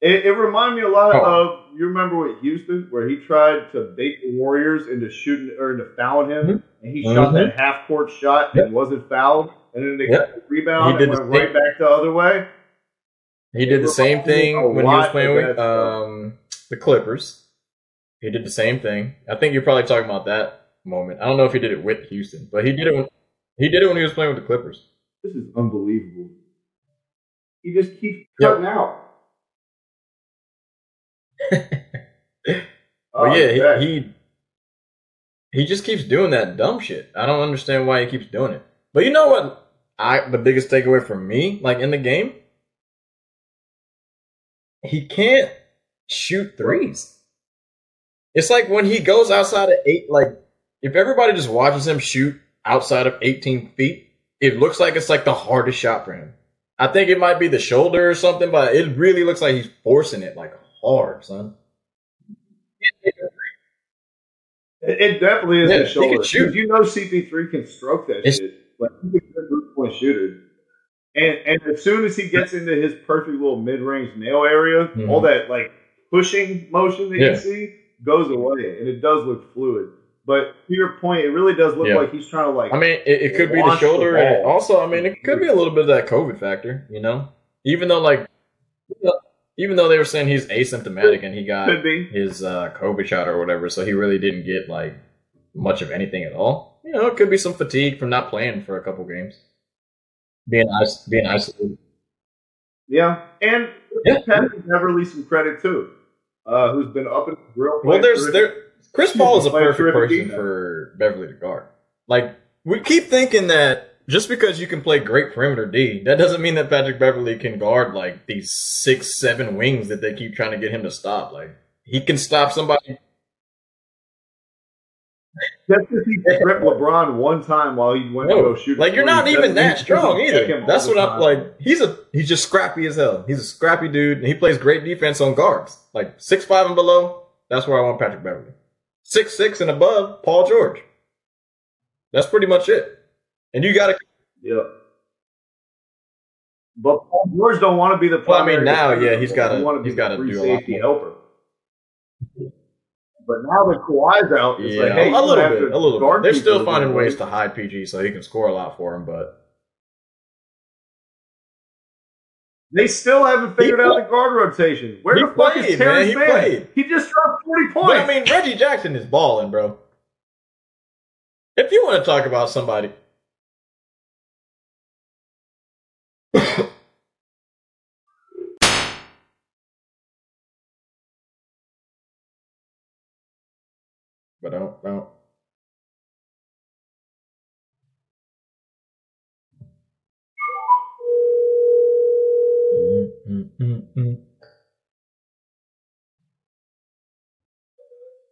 It, it reminded me a lot Oh. of you remember with Houston where he tried to bait the Warriors into shooting or into fouling him, Mhm. and he shot Mhm. that half court shot Yep. and wasn't fouled, and then they Yep. got the rebound and went right back the other way. he did the same thing when he was playing with um, the Clippers. He did the same thing. I think you're probably talking about that moment. I don't know if he did it with Houston, but he did it. When, he did it when he was playing with the Clippers. This is unbelievable. He just keeps Yep. cutting But Oh, yeah, he, he he just keeps doing that dumb shit. I don't understand why he keeps doing it. But you know what? I the biggest takeaway for me, like in the game, he can't shoot threes. It's like when he goes outside of eight, like if everybody just watches him shoot outside of 18 feet, it looks like it's like the hardest shot for him. I think it might be the shoulder or something, but it really looks like he's forcing it like hard, son. It, it definitely is Yeah, the shoulder. can shoot. 'Cause You know CP3 can stroke that It's- shit. Like he's a good three point shooter. And and as soon as he gets into his perfect little mid range nail area, Mhm. all that like pushing motion that Yeah. you see goes away, and it does look fluid. But to your point, it really does look Yeah. like he's trying to like. I mean, it, it could be the Launch the shoulder, and also, I mean, it could be a little bit of that COVID factor, you know. Even though, like, even though they were saying he's asymptomatic and he got his uh, COVID shot or whatever, so he really didn't get like much of anything at all. You know, it could be some fatigue from not playing for a couple games, being being isolated. Yeah, and Yeah. Patrick Beverley some credit too, uh, who's been up in the grill. Well, there's there. Chris Paul is a perfect person for Beverley to guard. Like we keep thinking that just because you can play great perimeter D, that doesn't mean that Patrick Beverley can guard like these six, seven wings that they keep trying to get him to stop. Like he can stop somebody. Just because he tripped LeBron one time while he went to go shoot. like you're not even that strong either. That's what I'm like. He's a he's just scrappy as hell. He's a scrappy dude, and he plays great defense on guards. Like six five and below. That's where I want Patrick Beverley. Six six and above, Paul George. That's pretty much it. And you got to Yeah. But Paul George don't want to be the Well, I mean, now, yeah, he's wanna be he's gotta do a lot safety helper. But now that Kawhi's out, it's Yeah, like, hey, a little bit, a little bit. They're still finding ways to hide PG so he can score a lot for him, but They still haven't figured out the guard rotation. Where He the fuck played, is Terrence man. Mann? He played. He just dropped forty points. but I mean, Reggie Jackson is balling, bro. If you want to talk about somebody, but don't don't.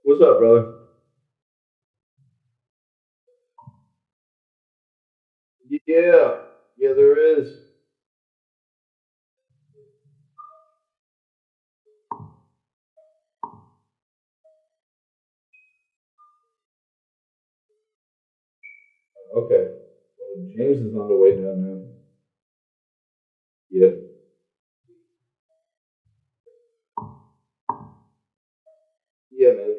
What's up, brother? Yeah, yeah, there is. James is on the way down now. Yeah. Yeah, man.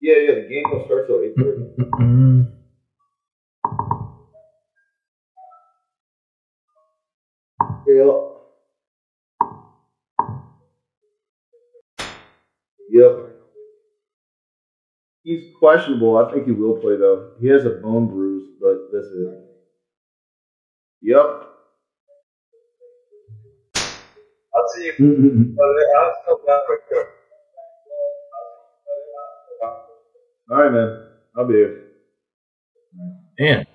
Yeah, yeah, the game will start till eight thirty. Mm-mm. Yeah. Yep. He's questionable. I think he will play though. He has a bone bruise, but that's it. Yep. I'll see you. I'll still back with you. All right, man. I'll be here. Man,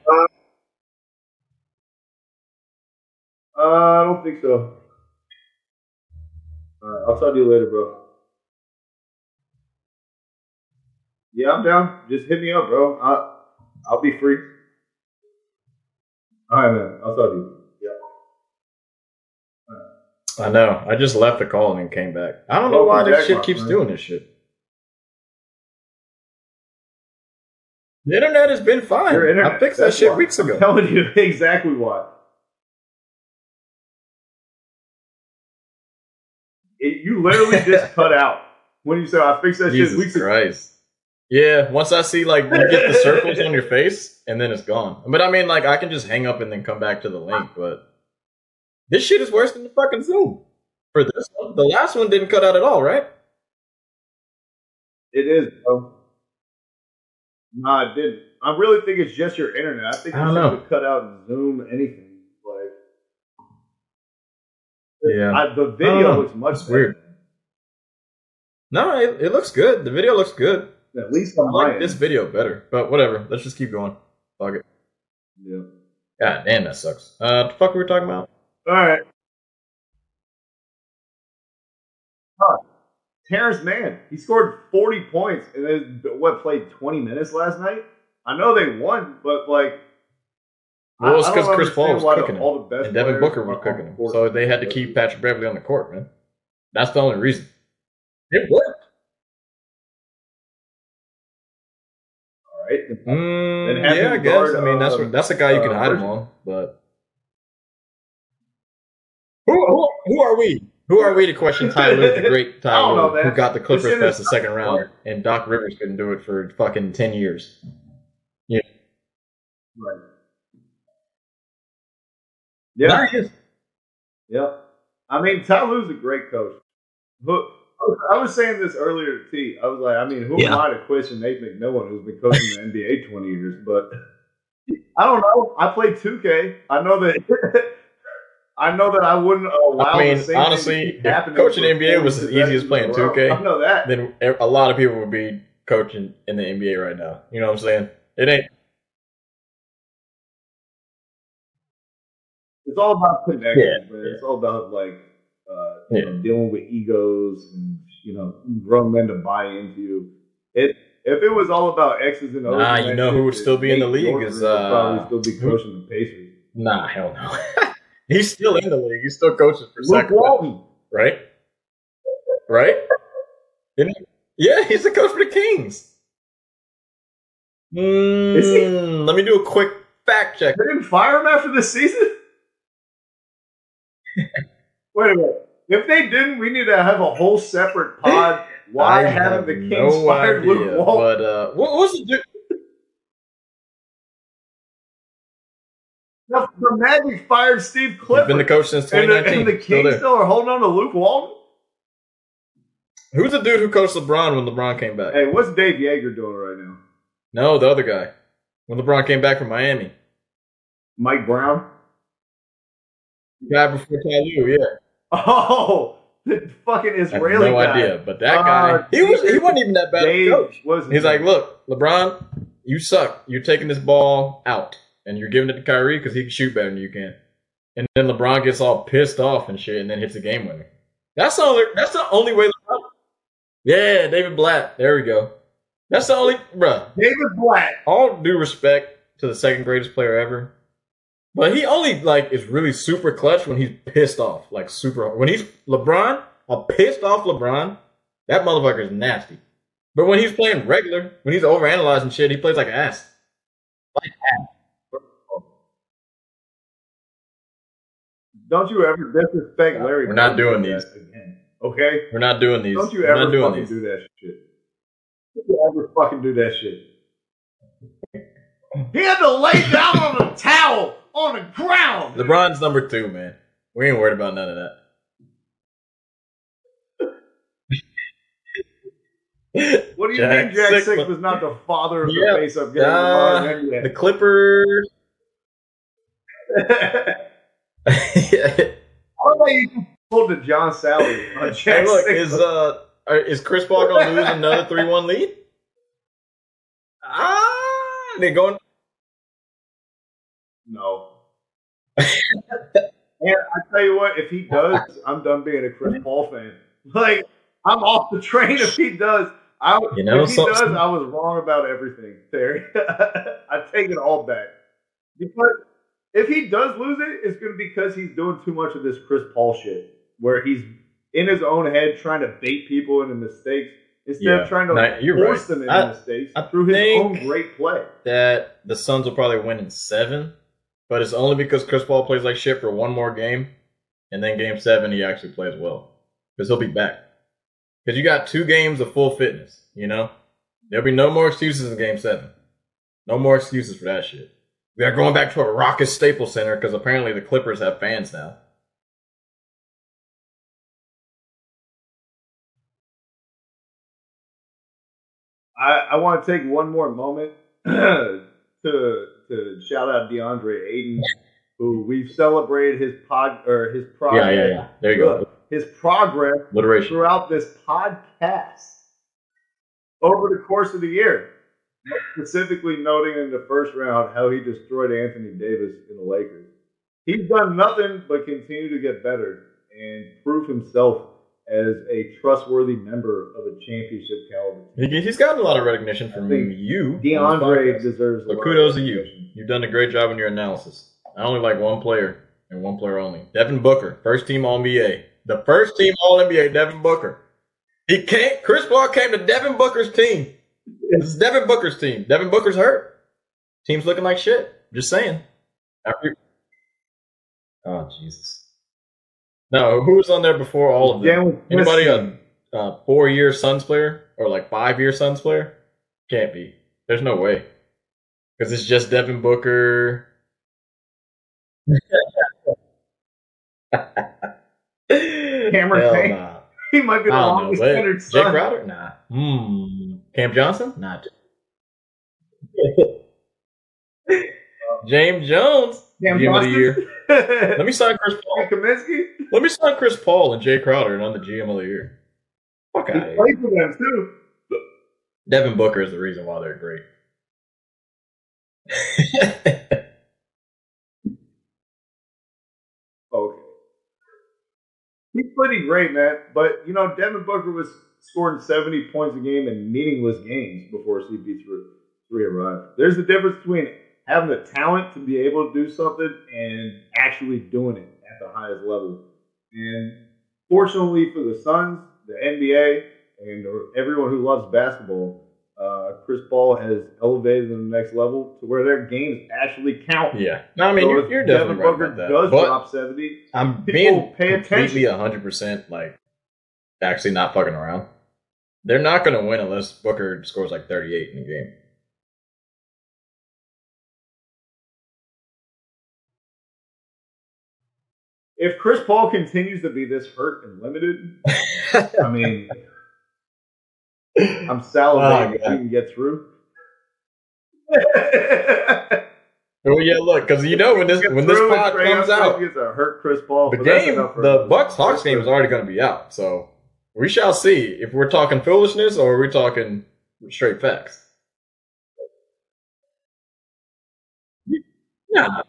Uh, I don't think so. All right, I'll talk to you later, bro. Yeah, I'm down. Just hit me up, bro. I, I'll be free. All right, man. I'll talk to you. Yeah. I know. I just left the call and then came back. I don't know why this shit keeps doing this shit. The internet has been fine. Internet. I fixed that shit why. weeks I'm ago. telling you exactly why. It, you literally just cut out when you said I fixed that shit Jesus weeks ago. Yeah, once I see like you get the circles on your face and then it's gone. But I mean like I can just hang up and then come back to the link, but this shit is worse than the fucking Zoom. For this one. The last one didn't cut out at all, right? It is, bro. Nah, it didn't. I really think it's just your internet. I think I don't know. cut out Zoom anything. Like, Yeah. I, the video looks much It's weird. No, it, it looks good. The video looks good. At least I on my like end. this video better. But whatever. Let's just keep going. Fuck it. Yeah. God damn, that sucks. Uh, the fuck were we talking about? All right. Huh. Terrence Mann, he scored 40 points and then what played 20 minutes last night. I know they won, but like Well, it's I- I because Chris Paul was understand why the- cooking him, all the best and Devin Booker was cooking him. So they had to keep Patrick Beverley on the court, man. That's the only reason. It worked. Mm, And having yeah, I guess. guard, I mean, that's uh, what, that's a guy you can uh, hide him Virgil. on, but who, who who are we? Who are we to question Ty Lue, the great I Ty don't know, Lue, who got the Clippers past the second round, and Doc Rivers couldn't do it for fucking ten years. Yeah. Right. Yeah. There he is. Yep. I mean, Ty Lue's a great coach. But I was saying this earlier to T. I was like, I mean, who am I to question Nate McMillan, who's been coaching the NBA 20 years? But I don't know. I played 2K. I know that. I know that I wouldn't allow. I mean, honestly, thing to if coaching the NBA was 40 as easy as playing in a row. 2K, I know that. Then a lot of people would be coaching in the NBA right now. You know what I'm saying? It ain't. It's all about connection, Yeah, man. yeah. It's all about like uh, you Yeah. know, dealing with egos and you know grown men to buy into you. It if it was all about X's and O's, Nah, you know who would still be in the league is, uh, probably still be who- coaching the Pacers. Nah, hell no. He's still in the league. He's still coaching for Luke Sacramento, Walton. right? Right? He? Yeah, he's the coach for the Kings. Mm? Let me do a quick fact check. They didn't fire him after the season. Wait a minute. If they didn't, we need to have a whole separate pod. Why I haven't have the Kings no fired idea, Luke Walton? But uh, what was the dude? The, the Magic fired Steve He's Clifford. been the coach since and, the, 2019. and the Still Kings there. still are holding on to Luke Walton. Who's the dude who coached LeBron when LeBron came back? Hey, what's Dave Joerger doing right now? No, the other guy. When LeBron came back from Miami. Mike Brown. The guy before Ty Lue, yeah. Oh, the fucking I have Israeli no guy. idea. But that Uh, guy, he was he wasn't even that bad of a Dave coach. was his He's like, look, LeBron, you suck. You're taking this ball out and you're giving it to Kyrie because he can shoot better than you can. And then LeBron gets all pissed off and shit, and then hits a game winner. That's the only. That's the only way. LeBron, yeah, David Blatt. There we go. That's the only, bruh. David Blatt. All due respect to the second greatest player ever, but he only like is really super clutch when he's pissed off, like super. When he's LeBron, a pissed off LeBron, that motherfucker is nasty. But when he's playing regular, when he's overanalyzing shit, he plays like ass. Like ass. Don't you ever disrespect Larry? We're not Bird doing these. Again. Okay? We're not doing these. Don't you We're ever not doing fucking these. do that shit. Don't you ever fucking do that shit. He had to lay down on a towel on the ground. LeBron's number two, man. We ain't worried about none of that. What do you Jack mean Jack Six was- not the father of Yeah. the face-up game? Uh, the Clippers. How about you pulled the John Salley on Jack hey, look, is uh, is Chris Paul gonna lose another three-one lead? Ah, they're going. No. and I tell you what, if he does, I'm done being a Chris Paul fan. Like I'm off the train if he does. I You know if he something? does, I was wrong about everything, Terry. I take it all back because if he does lose it, it's going to be because he's doing too much of this Chris Paul shit, where he's in his own head trying to bait people into mistakes instead Yeah. of trying to No, you're force right. them into I- mistakes I through his own great play. that the Suns will probably win in seven, but it's only because Chris Paul plays like shit for one more game, and then game seven he actually plays well because he'll be back. Because you got two games of full fitness, you know. There'll be no more excuses in game seven. No more excuses for that shit. We are going back to a raucous Staples Center because apparently the Clippers have fans now. I, I want to take one more moment to to shout out DeAndre Ayton, who we've celebrated his pod or his progress. Yeah, yeah, yeah. There you go. His progress Alliteration. throughout this podcast over the course of the year. Specifically noting in the first round how he destroyed Anthony Davis in the Lakers. He's done nothing but continue to get better and prove himself as a trustworthy member of a championship caliber. He, he's gotten a lot of recognition from you. DeAndre deserves a So kudos to you. You've done a great job in your analysis. I only like one player and one player only. Devin Booker, first team All NBA. The first team All NBA, Devin Booker. He came. Chris Paul came to Devin Booker's team. This is Devin Booker's team. Devin Booker's hurt. Team's looking like shit. Just saying. After- oh Jesus. No, who was on there before all of them? Dan Anybody Western. a uh, four year Suns player or like five year Suns player? Can't be. There's no way. Because it's just Devin Booker. Cameron Hell Payne. nah. He might be the I don't know. longest Wait, tenured Jake son. Crowder? Nah. Hmm. Cam Johnson? Not. James Jones. Cam GM of the year. Let me sign Chris Paul. Kaminsky. Let me sign Chris Paul and Jae Crowder and I'm the GM of the year. Fuck out of here. played for them too. Devin Booker is the reason why they're great. Okay. He's pretty great, man. But you know, Devin Booker was scoring seventy points a game in meaningless games before CP3 three arrived. There's a difference between having the talent to be able to do something and actually doing it at the highest level. And fortunately for the Suns, the NBA, and everyone who loves basketball, uh, Chris Paul has elevated to the next level to where their games actually count. yeah. No, I mean, So you're, if you're definitely Devin right Booker about that. does But drop seventy. I'm being pay completely attention. 100% like actually not fucking around. They're not going to win unless Booker scores like 38 in the game. If Chris Paul continues to be this hurt and limited, I mean, I'm salivating Oh, if God. he can get through. Well, yeah, look, because you know when this when this pod comes Young out, gets a hurt Chris Paul. the game, the. Bucks Hawks game is already going to be out. So we shall see if we're talking foolishness or we're we talking straight facts. Nah,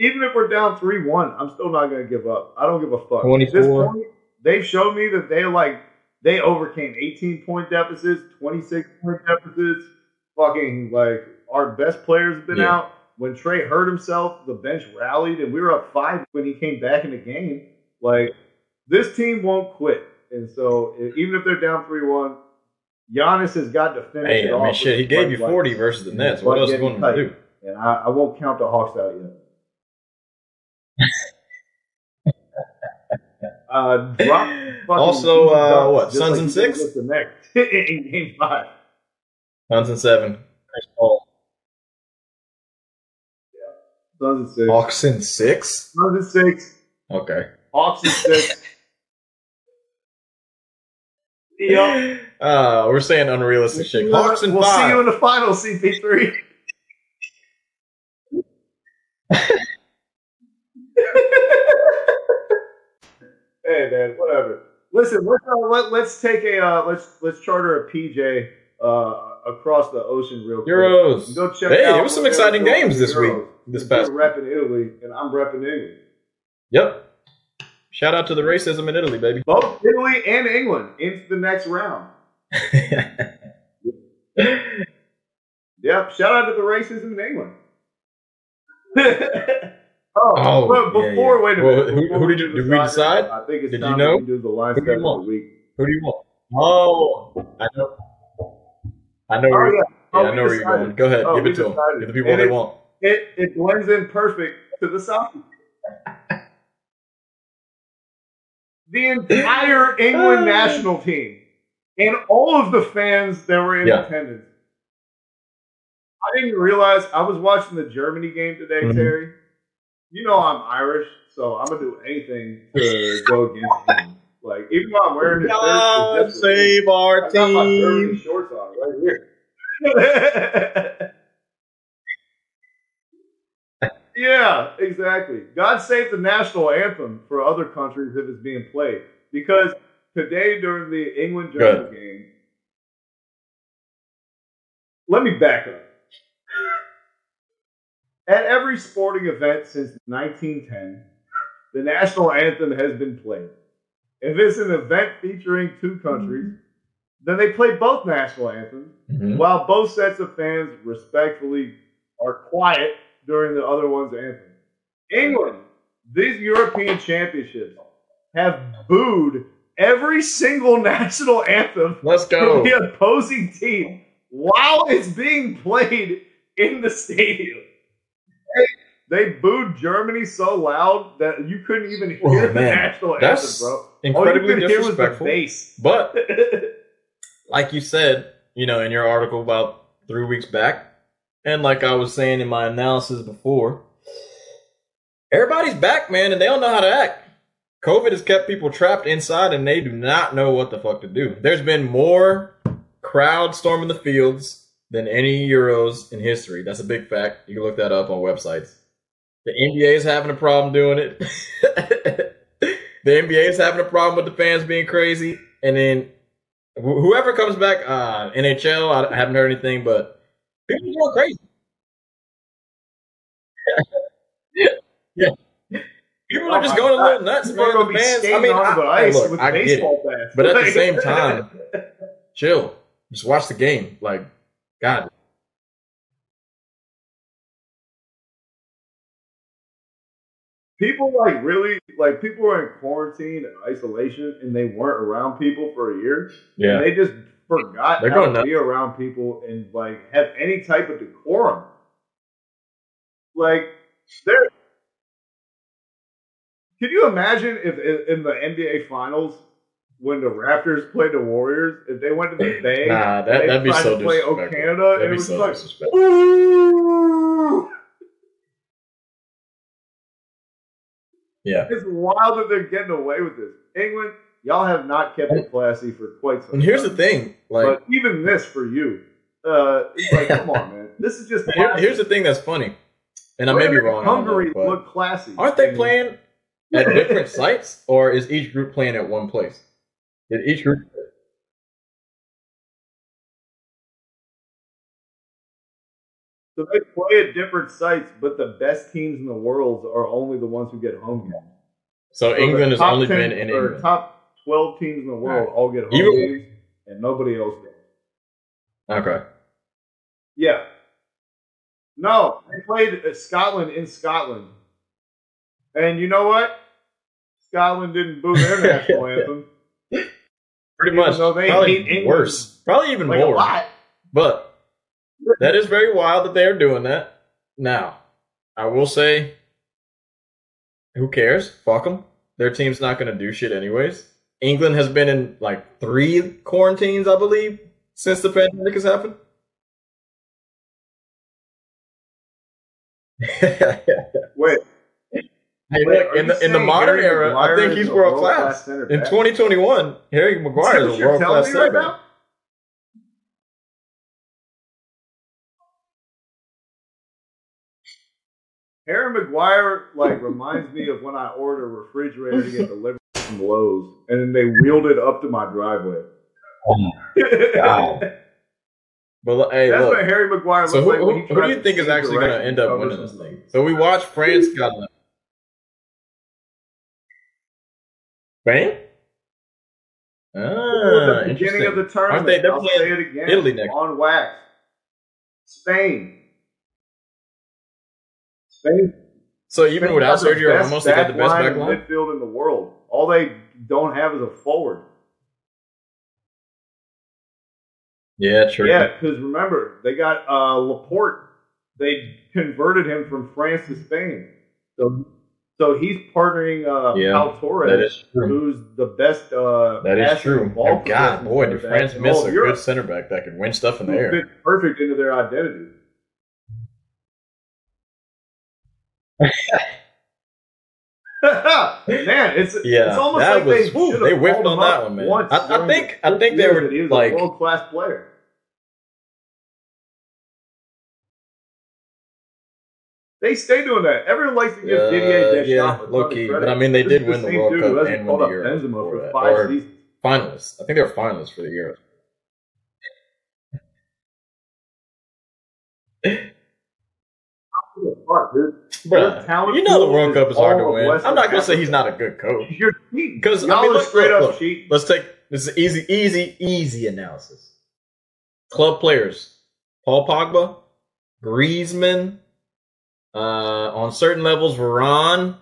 Even if we're down three one, I'm still not going to give up. I don't give a fuck. 24. At this point, they've shown me that they like they overcame 18 point deficits, 26 point deficits. Fucking like our best players have been Yeah. out. When Trae hurt himself, the bench rallied, and we were up five when he came back in the game. Like this team won't quit, and so even if they're down three one, Giannis has got to finish hey, it I mean, off. shit, he gave you 40 Light. versus the Nets. What else are you going to do? And I, I won't count the Hawks out yet. Uh, drop Also, uh, what, Suns like and six? The next in game five. Suns and seven. Chris Paul. Suns and six. Hawks and six. Suns and six. Okay. Hawks and six. Yep. Uh, we're saying unrealistic shit. Hawks and we'll five. see you in the final, CP3. Hey man, whatever. Listen, let's uh, let, let's take a uh, let's let's charter a PJ uh, across the ocean real quick. Euros. Go check Hey, there was some exciting games this week. This You're past. repping Italy, and I'm repping England. Yep. Shout out to the racism in Italy, baby. Both Italy and England into the next round. Yep. Shout out to the racism in England. oh, Oh, but before yeah. wait a Well, minute. who- who did you- did we decide? I think it's Did you time know? we do the line Who step you of the want? week. Who do you want? Oh, I know. I know Oh where, yeah. yeah, Oh, I know where you're decided. going. Go ahead, Oh, give it to them. Give the people what they it- want. It it blends in perfect to the soccer. the entire England national team and all of the fans that were in Yeah. attendance. I didn't realize I was watching the Germany game today, Mhm. Terry. You know I'm Irish, so I'm gonna do anything to go against England. Like even though I'm wearing this shirt, God save our I got my team. Shorts on right here. yeah, exactly. God save the national anthem for other countries if it's being played. Because today during the England Germany game, let me back up. At every sporting event since 1910, the national anthem has been played. If it's an event featuring two countries, then they play both national anthems Mhm. while both sets of fans respectfully are quiet during the other one's anthem. England, these European championships have booed every single national anthem Let's from go. the opposing team while it's being played in the stadium. They, booed Germany so loud that you couldn't even oh, hear Oh, the man. national That's anthem, bro. All you incredibly could hear was the disrespectful. bass. But like you said, you know, in your article about three weeks back, and like I was saying in my analysis before, everybody's back, man, and they don't know how to act. COVID has kept people trapped inside, and they do not know what the fuck to do. There's been more crowd storming the fields than any Euros in history. That's a big fact. You can look that up on websites. The NBA is having a problem doing it. the NBA is having a problem with the fans being crazy, and then Wh- Whoever comes back, uh, NHL, I haven't heard anything, but people are going crazy. yeah. Yeah. People are Oh just going a little nuts, People man. The fans, I mean, I, ice look, I get it. But at the same time, chill. Just watch the game. Like, God. People like really like people were in quarantine and isolation and they weren't around people for a year. Yeah. And they just forgot They're how going to nuts. be around people and like have any type of decorum. Like there Can you imagine if in, in the NBA finals when the Raptors played the Warriors, if they went to the Bay Nah, that, they that'd be so to play disrespectful. O Canada that'd it was so like Yeah. It's wild that they're getting away with this. England, y'all have not kept it classy for quite some And here's the thing. Like, but even this for you, uh, like, come on, man. This is just here- here's the thing that's funny. And I may be wrong. on Hungary that, look classy. aren't they playing at different sites, or is each group playing at one place? Did each group? So they play at different sites, but the best teams in the world are only the ones who get home games. So So England has only been in or England. top twelve teams in the world Right. all get home Even- games, and nobody else does. Okay. Yeah. No, they played uh, Scotland in Scotland. And you know what? Scotland didn't boo their national anthem. Pretty Even much. though they Probably hate England worse. Probably even Like more. But that is very wild that they're doing that. Now, I will say, who cares? Fuck them. Their team's not going to do shit anyways. England has been in like three quarantines, I believe, since the pandemic has happened. Wait, Hey, wait, in the in the modern Harry era, I think he's world world-class class. In 2021, Harry Maguire is a world class right center back. Harry Maguire like reminds me of when I ordered a refrigerator to get delivered from Lowe's, and then they wheeled it up to my driveway. Oh God. But hey, That's look. what Harry Maguire looks So who, like. who, who do you think is actually going to end up winning this thing? So we watched France, Spain. At Ah, the beginning of the tournament, Aren't they- they're I'll playing say it again. Italy next. on wax. Spain. So even without Sergio Ramos, they got the best line back in line. midfield in the world. All they don't have is a forward. Yeah, true. Yeah, because remember they got uh, Laporte. They converted him from France to Spain, so so he's partnering uh, Yeah, Torres, that is true. who's the best. Uh, That is true. ball And God, boy, did France miss a good center back that could win stuff in the air. fit perfect into their identity. man, it's Yeah, it's almost that like was- they whew, they whiffed on that one, man. once I- I think- I think they were, that he was like- a world class player. They stay doing that. Everyone likes to give Uh, Didier Deschamps yeah, low key. But I mean, they did is the win the World Cup and win the Euro Benzema for five Or- seasons. Finalists. I think they were finalists for the Euro. Fuck, dude. Bruh, talent you know the World Cup is hard to win. Western I'm not gonna say he's not a good coach. You're cheating. 'Cause, I mean, look, straight look, up cheating. Let's take this is easy, easy, easy analysis. Club players: Paul Pogba, Griezmann. Uh, on certain levels, Varane.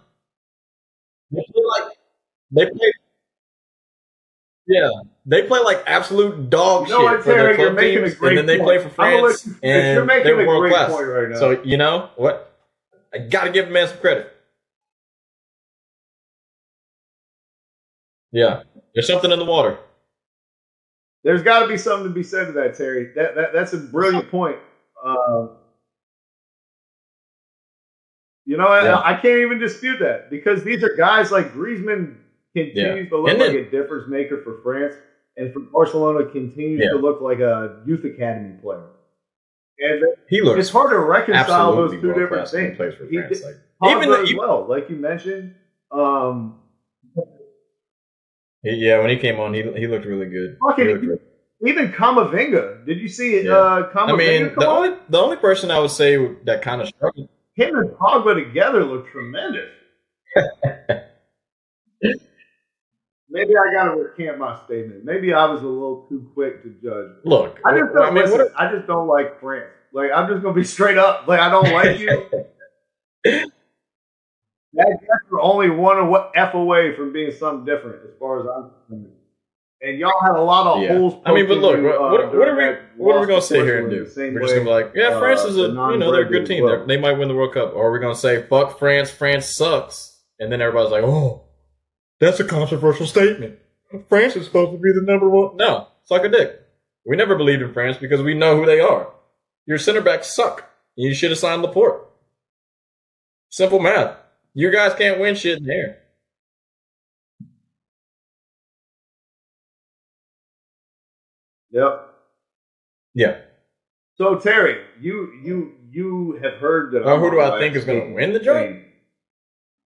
They play like they play. Yeah, they play like absolute dog shit for their club teams, and then they point. play for I'm gonna let France, you finish. You're and making they're a world great class. point right now. So you know what? I gotta give the man some credit. Yeah, there's something in the water. There's got to be something to be said to that, Terry. That, that that's a brilliant point. Uh, you know, I- Yeah. I, can't even dispute that because these are guys like Griezmann continues to look And like a difference maker for France, and for Barcelona continues Yeah. to look like a youth academy player. And He looks it's hard to reconcile those two different things. plays for France. Like, even as well, like you mentioned. Um, yeah, when he came on, he he looked really good. Fucking- looked really- even Kamavinga. Did you see Yeah. uh, I Kamavinga mean, come the on? only the only person I would say that kind of struggled. him and Pogba together look tremendous. Maybe I got to recant my statement. Maybe I was a little too quick to judge. Look, I just don't. I mean, listen, I just don't like France. Like I'm just gonna be straight up. Like I don't like you. that are only one f away from being something different, as far as I'm concerned. And y'all had a lot of Yeah. holes. I mean, but look, you, what, uh, what, what are we what are we gonna to sit here and do? We're just gonna be like, yeah, uh, France is a you know they're a good team. well. They might win the World Cup, or are we gonna say fuck France? France sucks, and then everybody's like, oh, that's a controversial statement. France is supposed to be the number one. No, suck a dick. We never believed in France because we know who they are. Your center backs suck. You should have signed Laporte. Simple math. You guys can't win shit in there. Yep. Yeah. So Terry, you you you have heard that. I'm who do I think is gonna win the joint?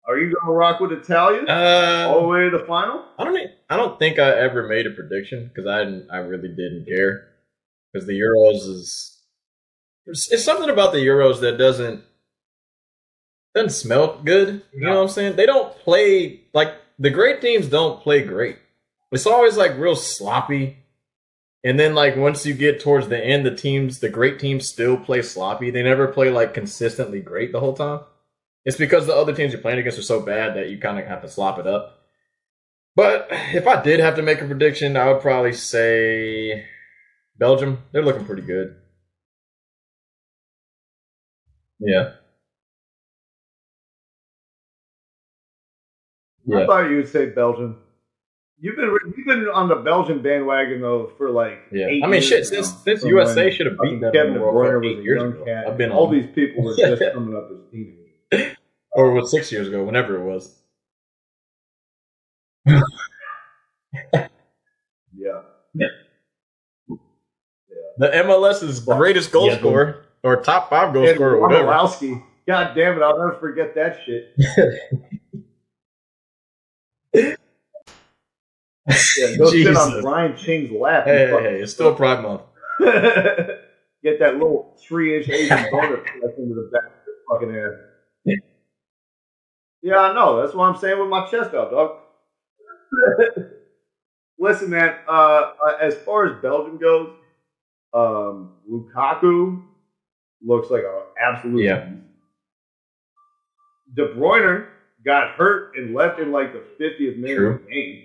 Are you gonna rock with Italia all the Uh, way to the final? I don't. I don't think I ever made a prediction because I didn't. I really didn't care because the Euros is. It's, it's something about the Euros that doesn't doesn't smell good. You know what I'm saying? They don't play like the great teams don't play great. It's always like real sloppy. And then like once you get towards the end, the teams, the great teams still play sloppy. They never play like consistently great the whole time. It's because the other teams you're playing against are so bad that you kind of have to slop it up. But if I did have to make a prediction, I would probably say Belgium. They're looking pretty good. Yeah. I Yeah. thought you would say Belgium. You've been you've been on the Belgian bandwagon though for like Yeah. eight I mean, years shit, now. since since From USA when should have uh, fucking beat them Kevin in De the World Bruyne Cup was eight a years young ago. cat. I've been all on, these people were just coming up as teenagers. Or was six years ago, whenever it was. Yeah. The MLS's greatest goal Yeah, scorer or top five goal scorer, or whatever. God damn it! I'll never forget that shit. Yeah, go sit on. Brian Ching's lap. Hey, hey, hey, it's still Pride Month. Get that little three inch Asian boner into the back of your fucking ass. Yeah, I know. That's what I'm saying with my chest out, dog. Listen, man. Uh, uh, as far as Belgium goes, um, Lukaku looks like an absolute. Yeah. beast. De Bruyne got hurt and left in like the 50th minute True. of the game.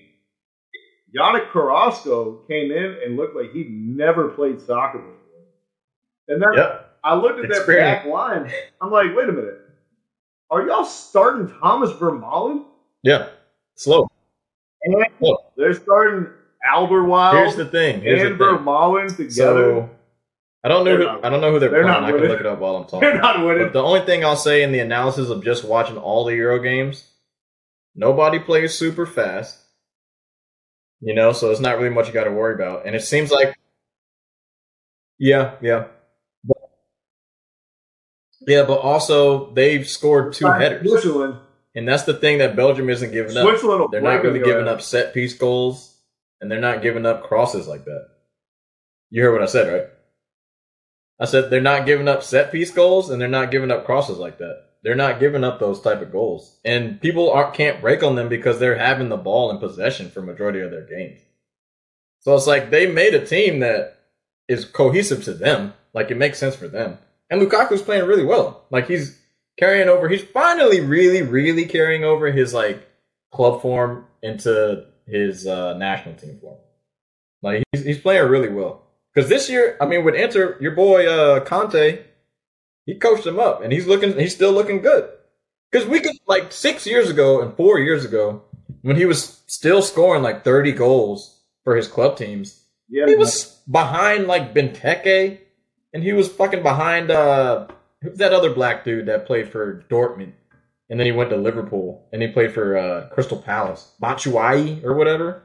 Yannick Carrasco came in and looked like he'd never played soccer before. And then Yep. I looked at that Experience. back line. I'm like, wait a minute. Are y'all starting Thomas Vermaelen? Yeah. Slow. And Look. they're starting Alderweireld Here's the thing. Here's and. Vermaelen together. So I don't know. Who, I don't know who they're, they're playing. I can look it up while I'm talking. they're not winning. But the only thing I'll say in the analysis of just watching all the Euro games, nobody plays super fast. You know, so it's not really much you got to worry about. And it seems like, yeah, yeah, yeah, but also they've scored two headers, Switzerland. and that's the thing that Belgium isn't giving up. Switzerland They're not really giving up set piece goals, and they're not giving up crosses like that. You heard what I said, right? I said they're not giving up set piece goals, and they're not giving up crosses like that. They're not giving up those type of goals, and people aren't can't break on them because they're having the ball in possession for majority of their games. So it's like they made a team that is cohesive to them. Like it makes sense for them. And Lukaku's playing really well. Like he's carrying over. He's finally really, really carrying over his like club form into his uh, national team form. Like he's he's playing really well. Because this year, I mean, with Inter, your boy uh, Conte, he coached him up, and he's looking. He's still looking good. Because we could like six years ago and four years ago, when he was still scoring like thirty goals for his club teams, Yeah, he was behind like Benteke, and he was fucking behind uh who's that other black dude that played for Dortmund, and then he went to Liverpool and he played for uh Crystal Palace, Batshuayi or whatever.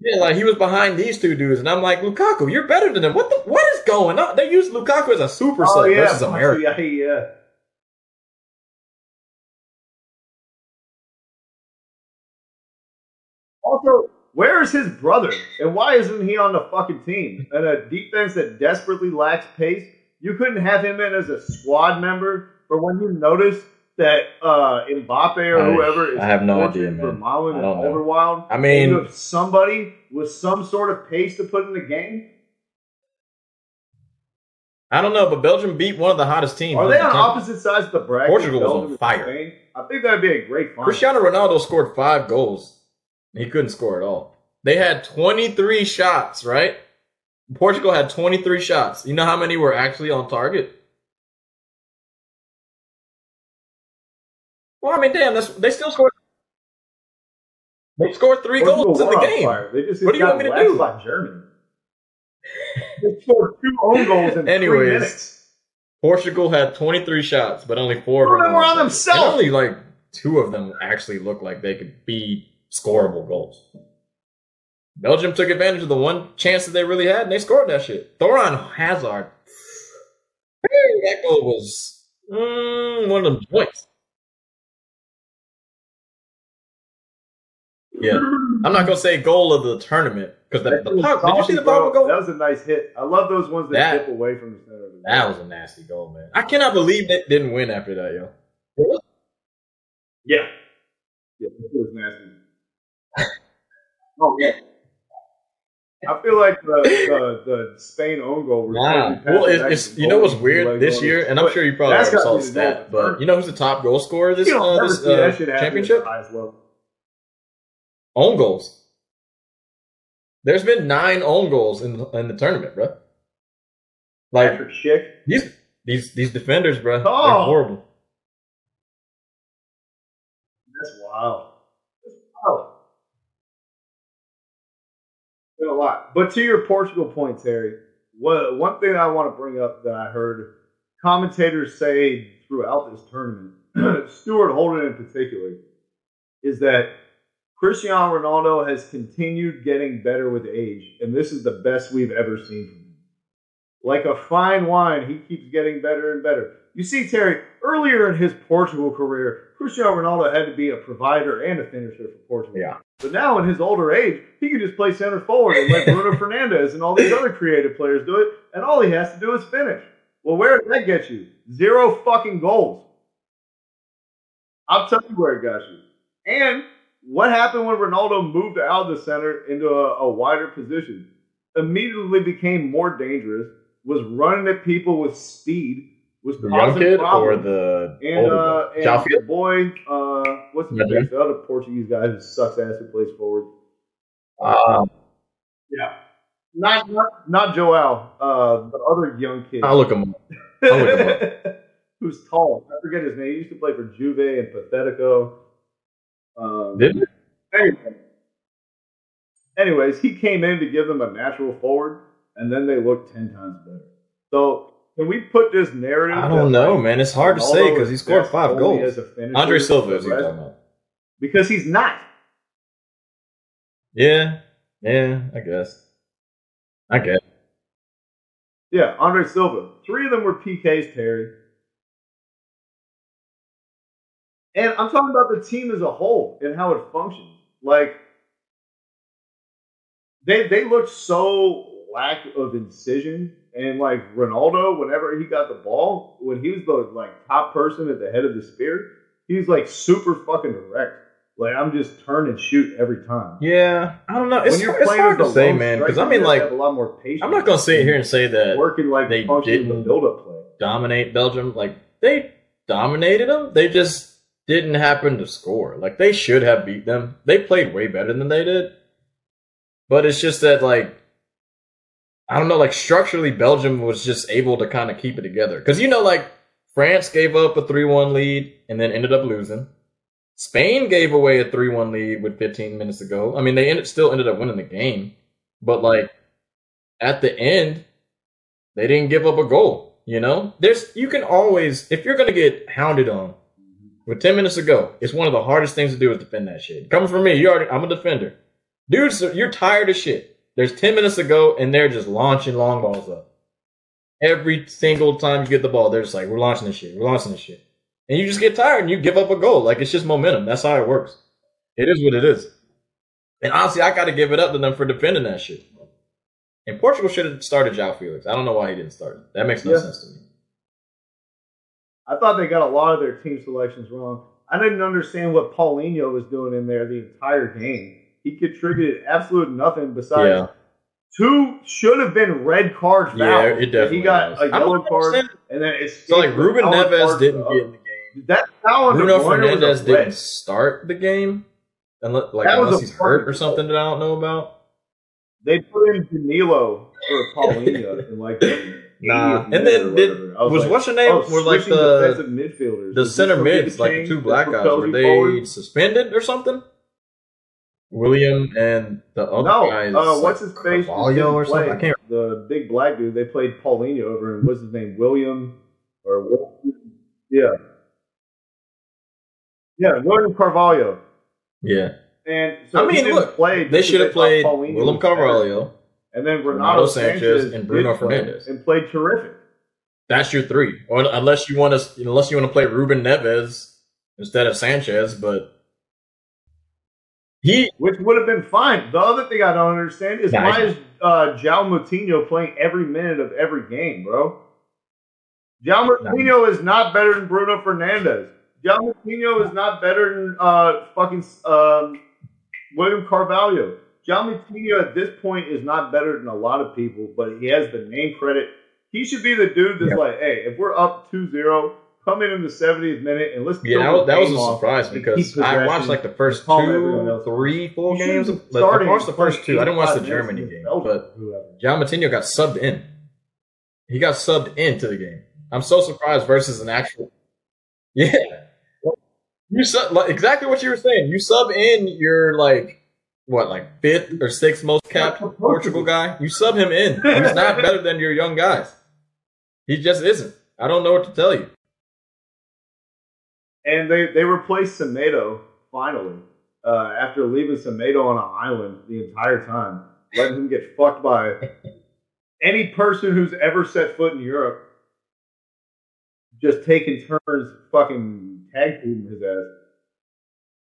Yeah, like he was behind these two dudes, and I'm like, Lukaku, you're better than them. What the what is going on? They use Lukaku as a super oh sub yeah, versus America. yeah, yeah. Also, where is his brother, and why isn't he on the fucking team? And a defense that desperately lacks pace, you couldn't have him in as a squad member. But when you notice that uh, Mbappe or I- whoever is I have no idea, for man. Malin and. Overwild, I mean- you have somebody with some sort of pace to put in the game. I don't know, but Belgium beat one of the hottest teams. Are they the on opposite sides of the bracket? Portugal was on fire. I think that'd be a great find. Cristiano Ronaldo scored five goals. He couldn't score at all. They had 23 shots, right? Portugal had 23 shots. You know how many were actually on target? Well, I mean, damn, that's, they still scored. They scored three Portugal goals in the game. fire. They just What do you want me to do? by Germany. they scored two own goals in Anyways. three minutes. Portugal had 23 shots, but only four of them were on themselves. Only like two of them actually looked like they could be scoreable goals. Belgium took advantage of the one chance that they really had, and they scored that shit. Thorgan Hazard. Hey, that goal was mm, one of them joints. Yeah, I'm not gonna say goal of the tournament because the, That the was did you see the saucy, bro. Goal? That was a nice hit. I love those ones that, That- dip away from the center of the That was a nasty goal, man. I cannot believe they didn't win after that, yo. Yeah. Yeah, it was nasty. Oh, yeah. I feel like the, the, the Spain own goal. was Nah. Well, passed it's, it's you know what's weird like, this goal. year, and I'm But sure you probably already saw be the the stat, but you know who's the top goal scorer this You uh, this uh, shit championship? at the highest. Own goals. There's been nine own goals in in the tournament, bro. Like Patrick Schick. these these these defenders, bro, they're Oh. horrible. That's wild. That's wild. Been a lot. But to your Portugal point, Terry, what, one thing I want to bring up that I heard commentators say throughout this tournament, Stuart Holden in particular, is that Cristiano Ronaldo has continued getting better with age, and this is the best we've ever seen from him. Like a fine wine, he keeps getting better and better. You see, Terry, earlier in his Portugal career, Cristiano Ronaldo had to be a provider and a finisher for Portugal. Yeah. But now, in his older age, he can just play center forward and let Bruno Fernandes and all these other creative players do it, and all he has to do is finish. Well, where did that get you? Zero fucking goals. I'll tell you where it got you. And what happened when Ronaldo moved out of the center into a, a wider position? Immediately became more dangerous, was running at people with speed, was The young kid or the And uh, and the boy, uh, what's his Madrid? name? The other Portuguese guy who sucks ass who plays forward. Uh, Yeah, not not not Joel, uh, the other young kid. I'll look him up. I'll look him Who's tall? I forget his name. He used to play for Juve and Pathetico. Um, Did he? Anyway. Anyways, he came in to give them a natural forward, and then they looked ten times better. So can we put this narrative? I don't know, like, man. It's hard to say because he scored five goals. as a finisher Andre Silva is talking about. because he's not. Yeah, yeah, I guess. I guess. Yeah, Andre Silva. Three of them were PKs, Terry. And I'm talking about the team as a whole and how it functions. Like they they looked so lack of incision. And like Ronaldo, whenever he got the ball, when he was the like top person at the head of the spear, he was like super fucking direct. Like I'm just turn and shoot every time. Yeah, I don't know. It's, when you're it's playing hard to say, man. Because I mean, like, a lot more patience. I'm not gonna sit here and say that working like they punching the didn't- build-up play. dominate Belgium. Like they dominated them. They just didn't happen to score. Like they should have beat them. They played way better than they did. But it's just that like I don't know, like structurally Belgium was just able to kind of keep it together. Cuz you know like France gave up a 3-1 lead and then ended up losing. Spain gave away a 3-1 lead with 15 minutes to go. I mean, they ended, still ended up winning the game, but like at the end they didn't give up a goal. You know, there's you can always if you're gonna get hounded on with ten minutes to go, it's one of the hardest things to do is defend that shit. Coming from me, you already I'm a defender, dudes. You're tired of shit. There's ten minutes to go, and they're just launching long balls up. Every single time you get the ball, they're just like, "We're launching this shit. We're launching this shit," and you just get tired and you give up a goal. Like it's just momentum. That's how it works. It is what it is. And honestly, I got to give it up to them for defending that shit. And Portugal should have started João Félix. I don't know why he didn't start. That makes no Yeah. sense to me. I thought they got a lot of their team selections wrong. I didn't understand what Paulinho was doing in there the entire game. He contributed absolute nothing besides Yeah. two should have been red cards. Yeah, it definitely He got was. a yellow card, and then it's So like Ruben Neves didn't uh, get in the game. that foul on Bruno was Fernandes didn't start the game, unless like That unless he's hurt or something that I don't know about. They put in Danilo for Paulinho in like Nah, and then did. I was like, what's your name? oh, were like the defensive midfielders. the center mids, like the two black guys, were they forward? suspended or something? William and the other guys. No, guy uh, what's his face? Carvalho or something. I can't. The big black dude. They played Paulinho over, and what's his name? William or yeah, yeah, William Carvalho. Yeah, And so I mean, look, play they should have played Paulinho better. Carvalho. and then Renato, Renato Sanches, Sanches, and Bruno Fernandes and played terrific. That's your three, or unless you want to, unless you want to play Ruben Neves instead of Sanches, but he which would have been fine. The other thing I don't understand is why is uh, João Moutinho playing every minute of every game, bro? João Moutinho is not better than Bruno Fernandes. João Moutinho is not better than uh, fucking um, William Carvalho. João Moutinho at this point is not better than a lot of people, but he has the name credit. He should be the dude that's Yeah. like, hey, if we're up 2-0, come in in the 70th minute and let's Yeah, that was, that was a surprise because I watched like the first two, three, four games. Like, I watched the first two. I didn't watch the Germany game, but. John Moutinho got subbed in. He got subbed into the game. I'm so surprised versus an actual. Yeah, you sub like, exactly what you were saying. You sub in your like what like fifth or sixth most capped Portugal guy. You sub him in. He's not better than your young guys. He just isn't. I don't know what to tell you. And they, they replaced Semedo finally uh, after leaving Semedo on an island the entire time, letting him get fucked by any person who's ever set foot in Europe, just taking turns fucking tag teaming his ass.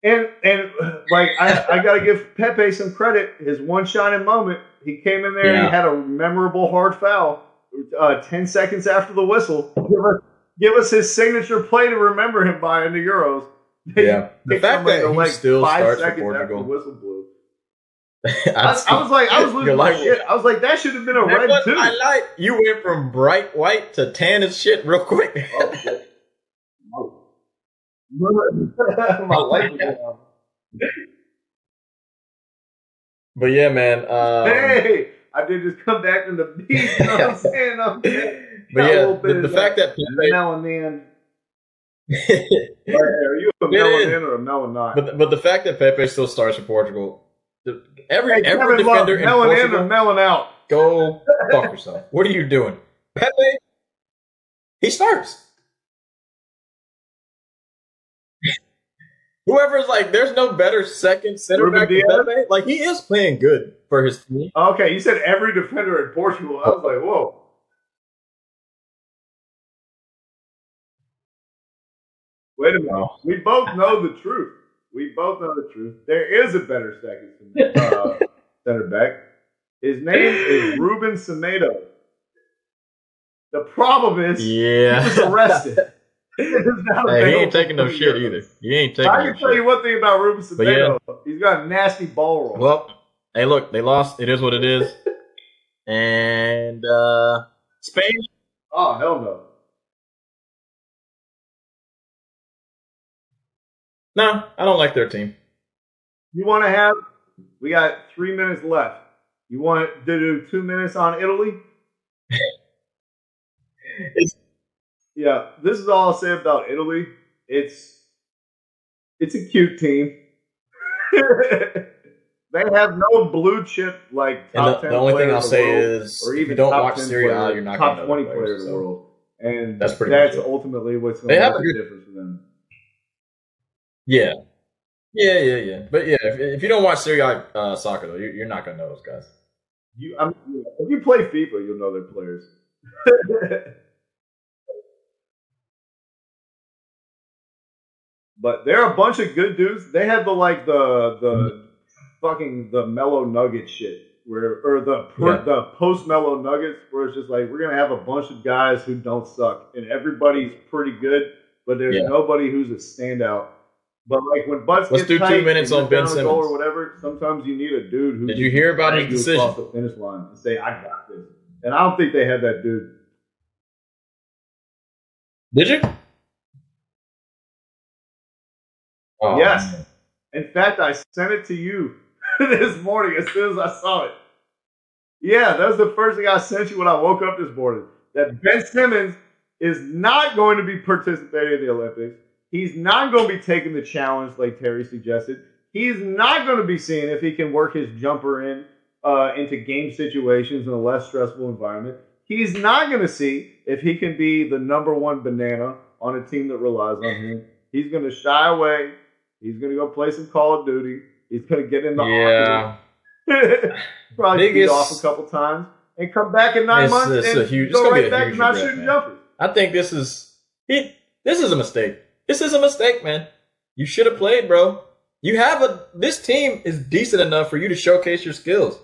And and like I, I gotta give Pepe some credit. His one shining moment, he came in there and he had a memorable hard foul. Uh, ten seconds after the whistle, give us, his signature play to remember him by in the Euros. Yeah, the fact like- that he like still starts for the Portugal. whistle blew. I, I, I was like, I was losing my shit. I was like, that should have been a red was- too. I like you went from bright white to tan as shit real quick. Oh, my life. But yeah, man. Um, hey, I did just come back from the beach. You know what I'm saying? I'm but yeah, the, the fact that Pepe, now and then. Are you a It melon is. in or a melon not? but but the fact that Pepe still starts for Portugal, the- every hey, every Love, defender in melon in or Portugal, melon out? go fuck yourself. What are you doing, Pepe? He starts. Whoever's like, there's no better second center Ruben back than Pepe. Like he is playing good for his team. Okay, you said every defender in Portugal. I was like, whoa. Wait a minute. We both know the truth. We both know the truth. There is a better second uh, center back. His name is Ruben Semedo. The problem is he was Yeah. arrested. Hey, he ain't taking no shit Euros. either. You ain't taking I no can tell you one thing about Ruben But yeah. He's got a nasty ball roll. Well, hey, look, they lost. It is what it is. and uh Spain. oh hell no. No, I don't like their team. You want to have? We got three minutes left. You want to do two minutes on Italy? It's- yeah, this is all I'll say about Italy. It's it's a cute team. they have no blue chip like And top the, 10 the only thing I'll say world, is, or if even you don't watch 10 Serie A, you're not top twenty players, in the world, and That's pretty that's ultimately what's going to make a difference for them. Yeah, yeah, yeah, yeah. But yeah, if, if you don't watch Serie A uh, soccer though, you're, you're not gonna know those guys. You, I mean, if you play FIFA, you'll know their players. but they're a bunch of good dudes. They had the like the the fucking the Melo nugget shit where or the Yeah. the post Melo nuggets where it's just like we're gonna have a bunch of guys who don't suck and everybody's pretty good, but there's Yeah. nobody who's a standout. But like when butts Let's do two tight minutes on Ben down a goal Simmons. or whatever. Sometimes you need a dude who Did you hear about his you across decision? the finish line and say, "I got this." And I don't think they had that dude. Did you? Oh, Yes. man. In fact, I sent it to you this morning as soon as I saw it. Yeah, that was the first thing I sent you when I woke up this morning. That Ben Simmons is not going to be participating in the Olympics. He's not going to be taking the challenge like Terry suggested. He's not going to be seeing if he can work his jumper in uh, into game situations in a less stressful environment. He's not going to see if he can be the number one banana on a team that relies on him. He's going to shy away. He's going to go play some Call of Duty. He's going to get in the Yeah. Probably Biggest- off a couple times and come back in nine It's- months it's and a huge- go right back to not shooting jumpers. I think this is he. This is a mistake. This is a mistake, man. You should have played, bro. You have a. This team is decent enough for you to showcase your skills.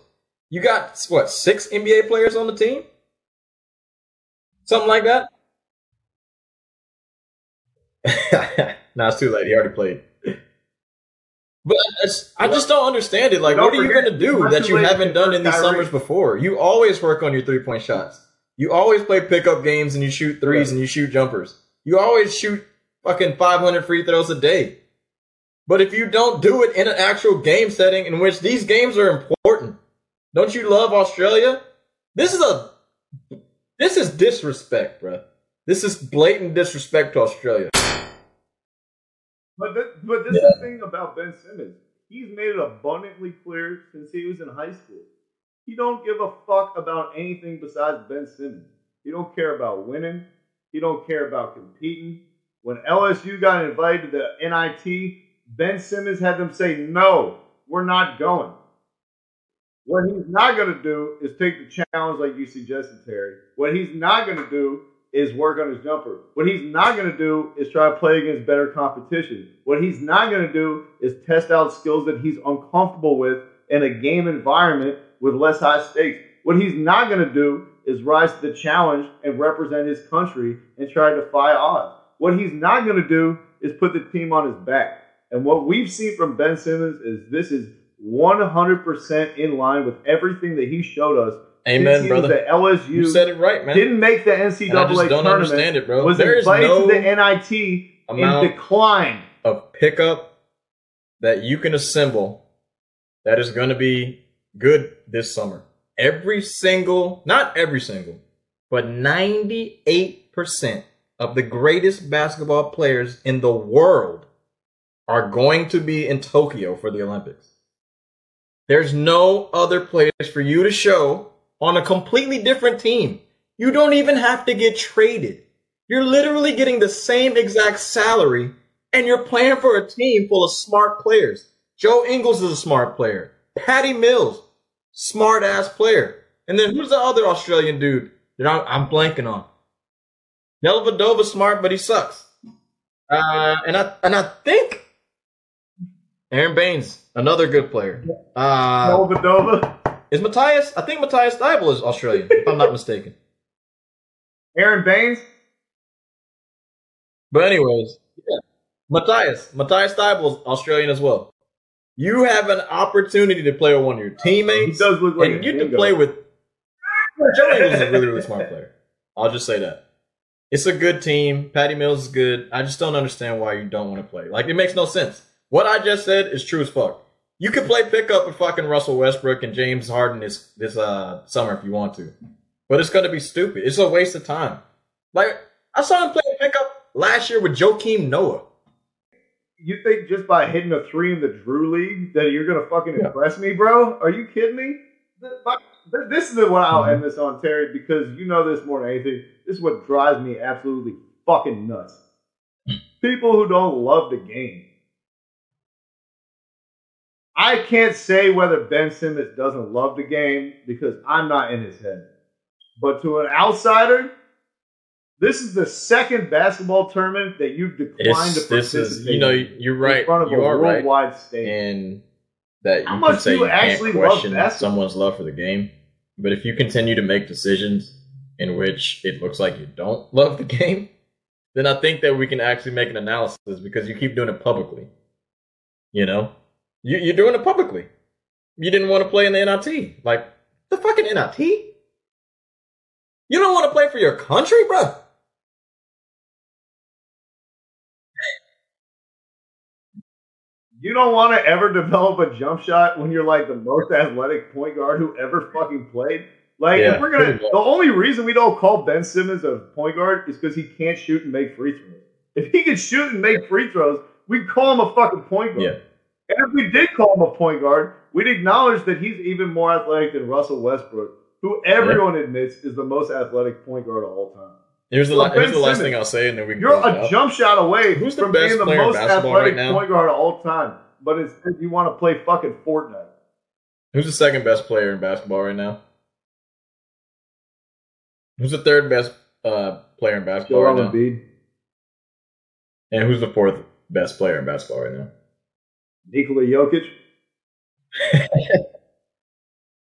You got what six NBA players on the team, something like that. nah, it's too late. He already played. But I just don't understand it. Like, Don't what are you going to do that you haven't done in these Kyrie. summers before? You always work on your three point shots. You always play pickup games and you shoot threes and you shoot jumpers. You always shoot fucking 500 free throws a day. But if you don't do it in an actual game setting in which these games are important, don't you love Australia? This is a this is disrespect, bro. This is blatant disrespect to Australia. But, th- but this is the thing about Ben Simmons. He's made it abundantly clear since he was in high school. He don't give a fuck about anything besides Ben Simmons. He don't care about winning. He don't care about competing. When LSU got invited to the NIT, Ben Simmons had them say, no, we're not going. What he's not going to do is take the challenge like you suggested, Terry. What he's not going to do is work on his jumper. What he's not going to do is try to play against better competition. What he's not going to do is test out skills that he's uncomfortable with in a game environment with less high stakes. What he's not going to do is rise to the challenge and represent his country and try to defy odds. What he's not going to do is put the team on his back. And what we've seen from Ben Simmons is this is 100% in line with everything that he showed us. Amen, brother. LSU You said it right, man. didn't make the NCAA And I just don't tournament. understand it, bro. Was There is invited no to the NIT amount- and declined. of pickup that you can assemble that is going to be good this summer. Every single, not every single, but 98% of the greatest basketball players in the world are going to be in Tokyo for the Olympics. There's no other players for you to show on a completely different team. You don't even have to get traded. You're literally getting the same exact salary and you're playing for a team full of smart players. Joe Ingles is a smart player. Patty Mills, smart ass player. And then who's the other Australian dude that I'm, I'm blanking on? Dellavedova's smart, but he sucks. Uh, and I and I think Aron Baynes, another good player. Uh, Novadova. is Matisse? I think Matisse Thybulle is Australian, if I'm not mistaken. Aron Baynes. But anyways, yeah. Matisse, Matisse Thybulle's Australian as well. You have an opportunity to play with one of your He teammates, does look like and you can dingo. play with. Joe Ingles is a really, really smart player. I'll just say that. It's a good team. Patty Mills is good. I just don't understand why you don't want to play. Like, it makes no sense. What I just said is true as fuck. You can play pickup with fucking Russell Westbrook and James Harden this this uh summer if you want to, but it's gonna be stupid. It's a waste of time. Like I saw him play pickup last year with Joakim Noah. You think just by hitting a three in the Drew League that you're gonna fucking Yeah. impress me, bro? Are you kidding me? Th- This is the what I'll end mm-hmm. this on, Terry, because you know this more than anything. This is what drives me absolutely fucking nuts. People who don't love the game. I can't say whether Ben Simmons doesn't love the game because I'm not in his head. But to an outsider, this is the second basketball tournament that you've declined It's, to this participate is you know you're right. in front of You a are right, worldwide stage. and that you How can much say you you can't actually love question someone's love for the game. But if you continue to make decisions in which it looks like you don't love the game, then I think that we can actually make an analysis because you keep doing it publicly. You know, you, you're doing it publicly. You didn't want to play in the NIT, like the fucking NIT. You don't want to play for your country, bro. You don't want to ever develop a jump shot when you're like the most athletic point guard who ever fucking played. Like Yeah, if we're gonna, the only reason we don't call Ben Simmons a point guard is because he can't shoot and make free throws. If he could shoot and make free throws, we'd call him a fucking point guard. Yeah. And if we did call him a point guard, we'd acknowledge that he's even more athletic than Russell Westbrook, who everyone admits is the most athletic point guard of all time. Here's the, Well, la- here's the last Simmons, thing I'll say, and then we can go. You're a out. jump shot away Who's the from best being the player in most basketball athletic right now? point guard of all time. But instead, you want to play fucking Fortnite. Who's the second best player in basketball right now? Who's the third best uh, player in basketball Joel right now? Embiid, And who's the fourth best player in basketball right now? Nikola Jokic. And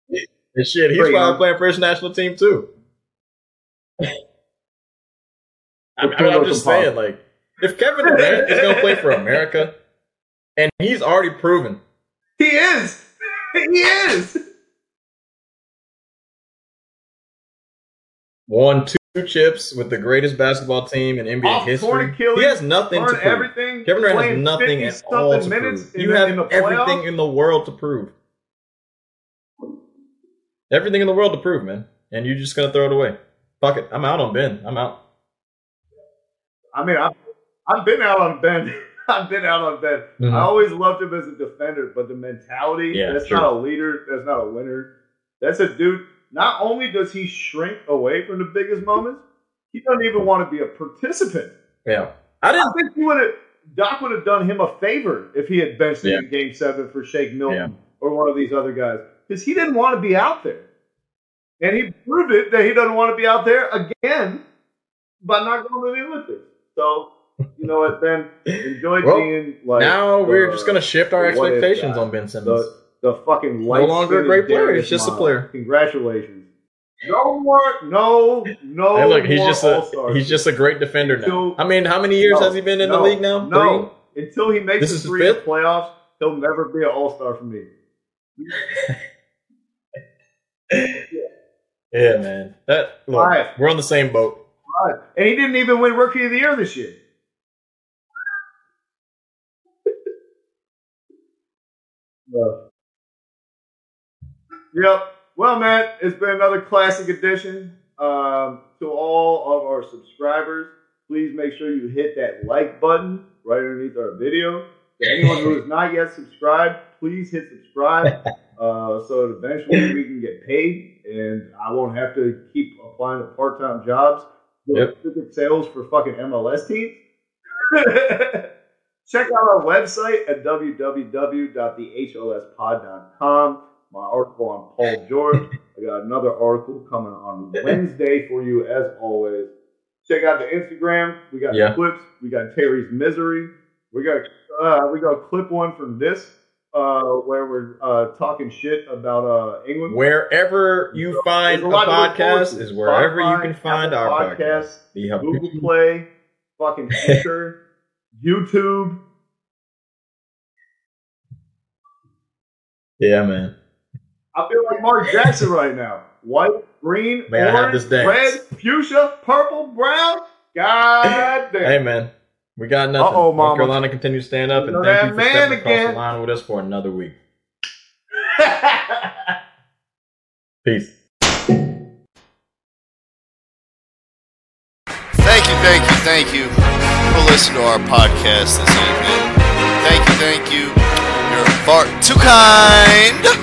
shit, he's Great, probably huh? playing for his national team too. I mean, I mean, I'm just saying, like, if Kevin Durant is going to play for America, and he's already proven, He is. He is. won two chips with the greatest basketball team in NBA Off history, torn Achilles, he has nothing to prove. everything. Kevin Durant has nothing at all to prove. You the- have in everything playoffs. in the world to prove. Everything in the world to prove, man. And you're just gonna throw it away. Fuck it. I'm out on Ben. I'm out. I mean, I've, I've been out on Ben. I've been out on Ben. Mhm. I always loved him as a defender, but the mentality, Yeah, that's sure. not a leader, that's not a winner. That's a dude. Not only does he shrink away from the biggest moments, he doesn't even want to be a participant. Yeah. I I didn't think he would have Doc would have done him a favor if he had benched him in game seven for Shake Milton Yeah. or one of these other guys. Because he didn't want to be out there. And he proved it that he doesn't want to be out there again by not going to the Olympics. So, you know what, Ben? Enjoy Well, being like now we're just gonna shift our the expectations on Ben Simmons. the the fucking No longer a great player, he's just a player. Congratulations. No more, no, no. hey, look, he's more just a All-Stars. he's just a great defender now. Until- I mean, how many years No, has he been in no, the league now? No, until he makes This the three the fifth? playoffs, he'll never be an All Star for me. Three? Yeah, man. That look, Five. we're on the same boat. And he didn't even win Rookie of the Year this year. No. Yep. Well, man, it's been another classic edition. Um, to all of our subscribers, please make sure you hit that like button right underneath our video. To anyone who is not yet subscribed, please hit subscribe uh, so that eventually we can get paid and I won't have to keep applying to part time jobs. Yep. Sales for fucking MLS teams. Check out our website at www.thehLSpod.com. My article on Paul George. I got another article coming on Wednesday for you, as always. Check out the Instagram. We got Yeah. clips. We got Terry's misery. We got uh, we got a clip one from this uh, where we're uh, talking shit about uh, England. Wherever you find a There's lot to look forward podcast is wherever you can find Apple our podcast. Hub- Google Play, fucking future, YouTube. Yeah, man. I feel like Mark Jackson right now. White, green, have orange, red, fuchsia, purple, brown. God damn. Hey, man. We got nothing. Uh-oh, North mama. Carolina continues to stand up, and thank you for man stepping across again. the line with us for another week. Peace. Thank you, thank you, thank you for listening to our podcast this evening. Thank you, thank you. You're far too kind.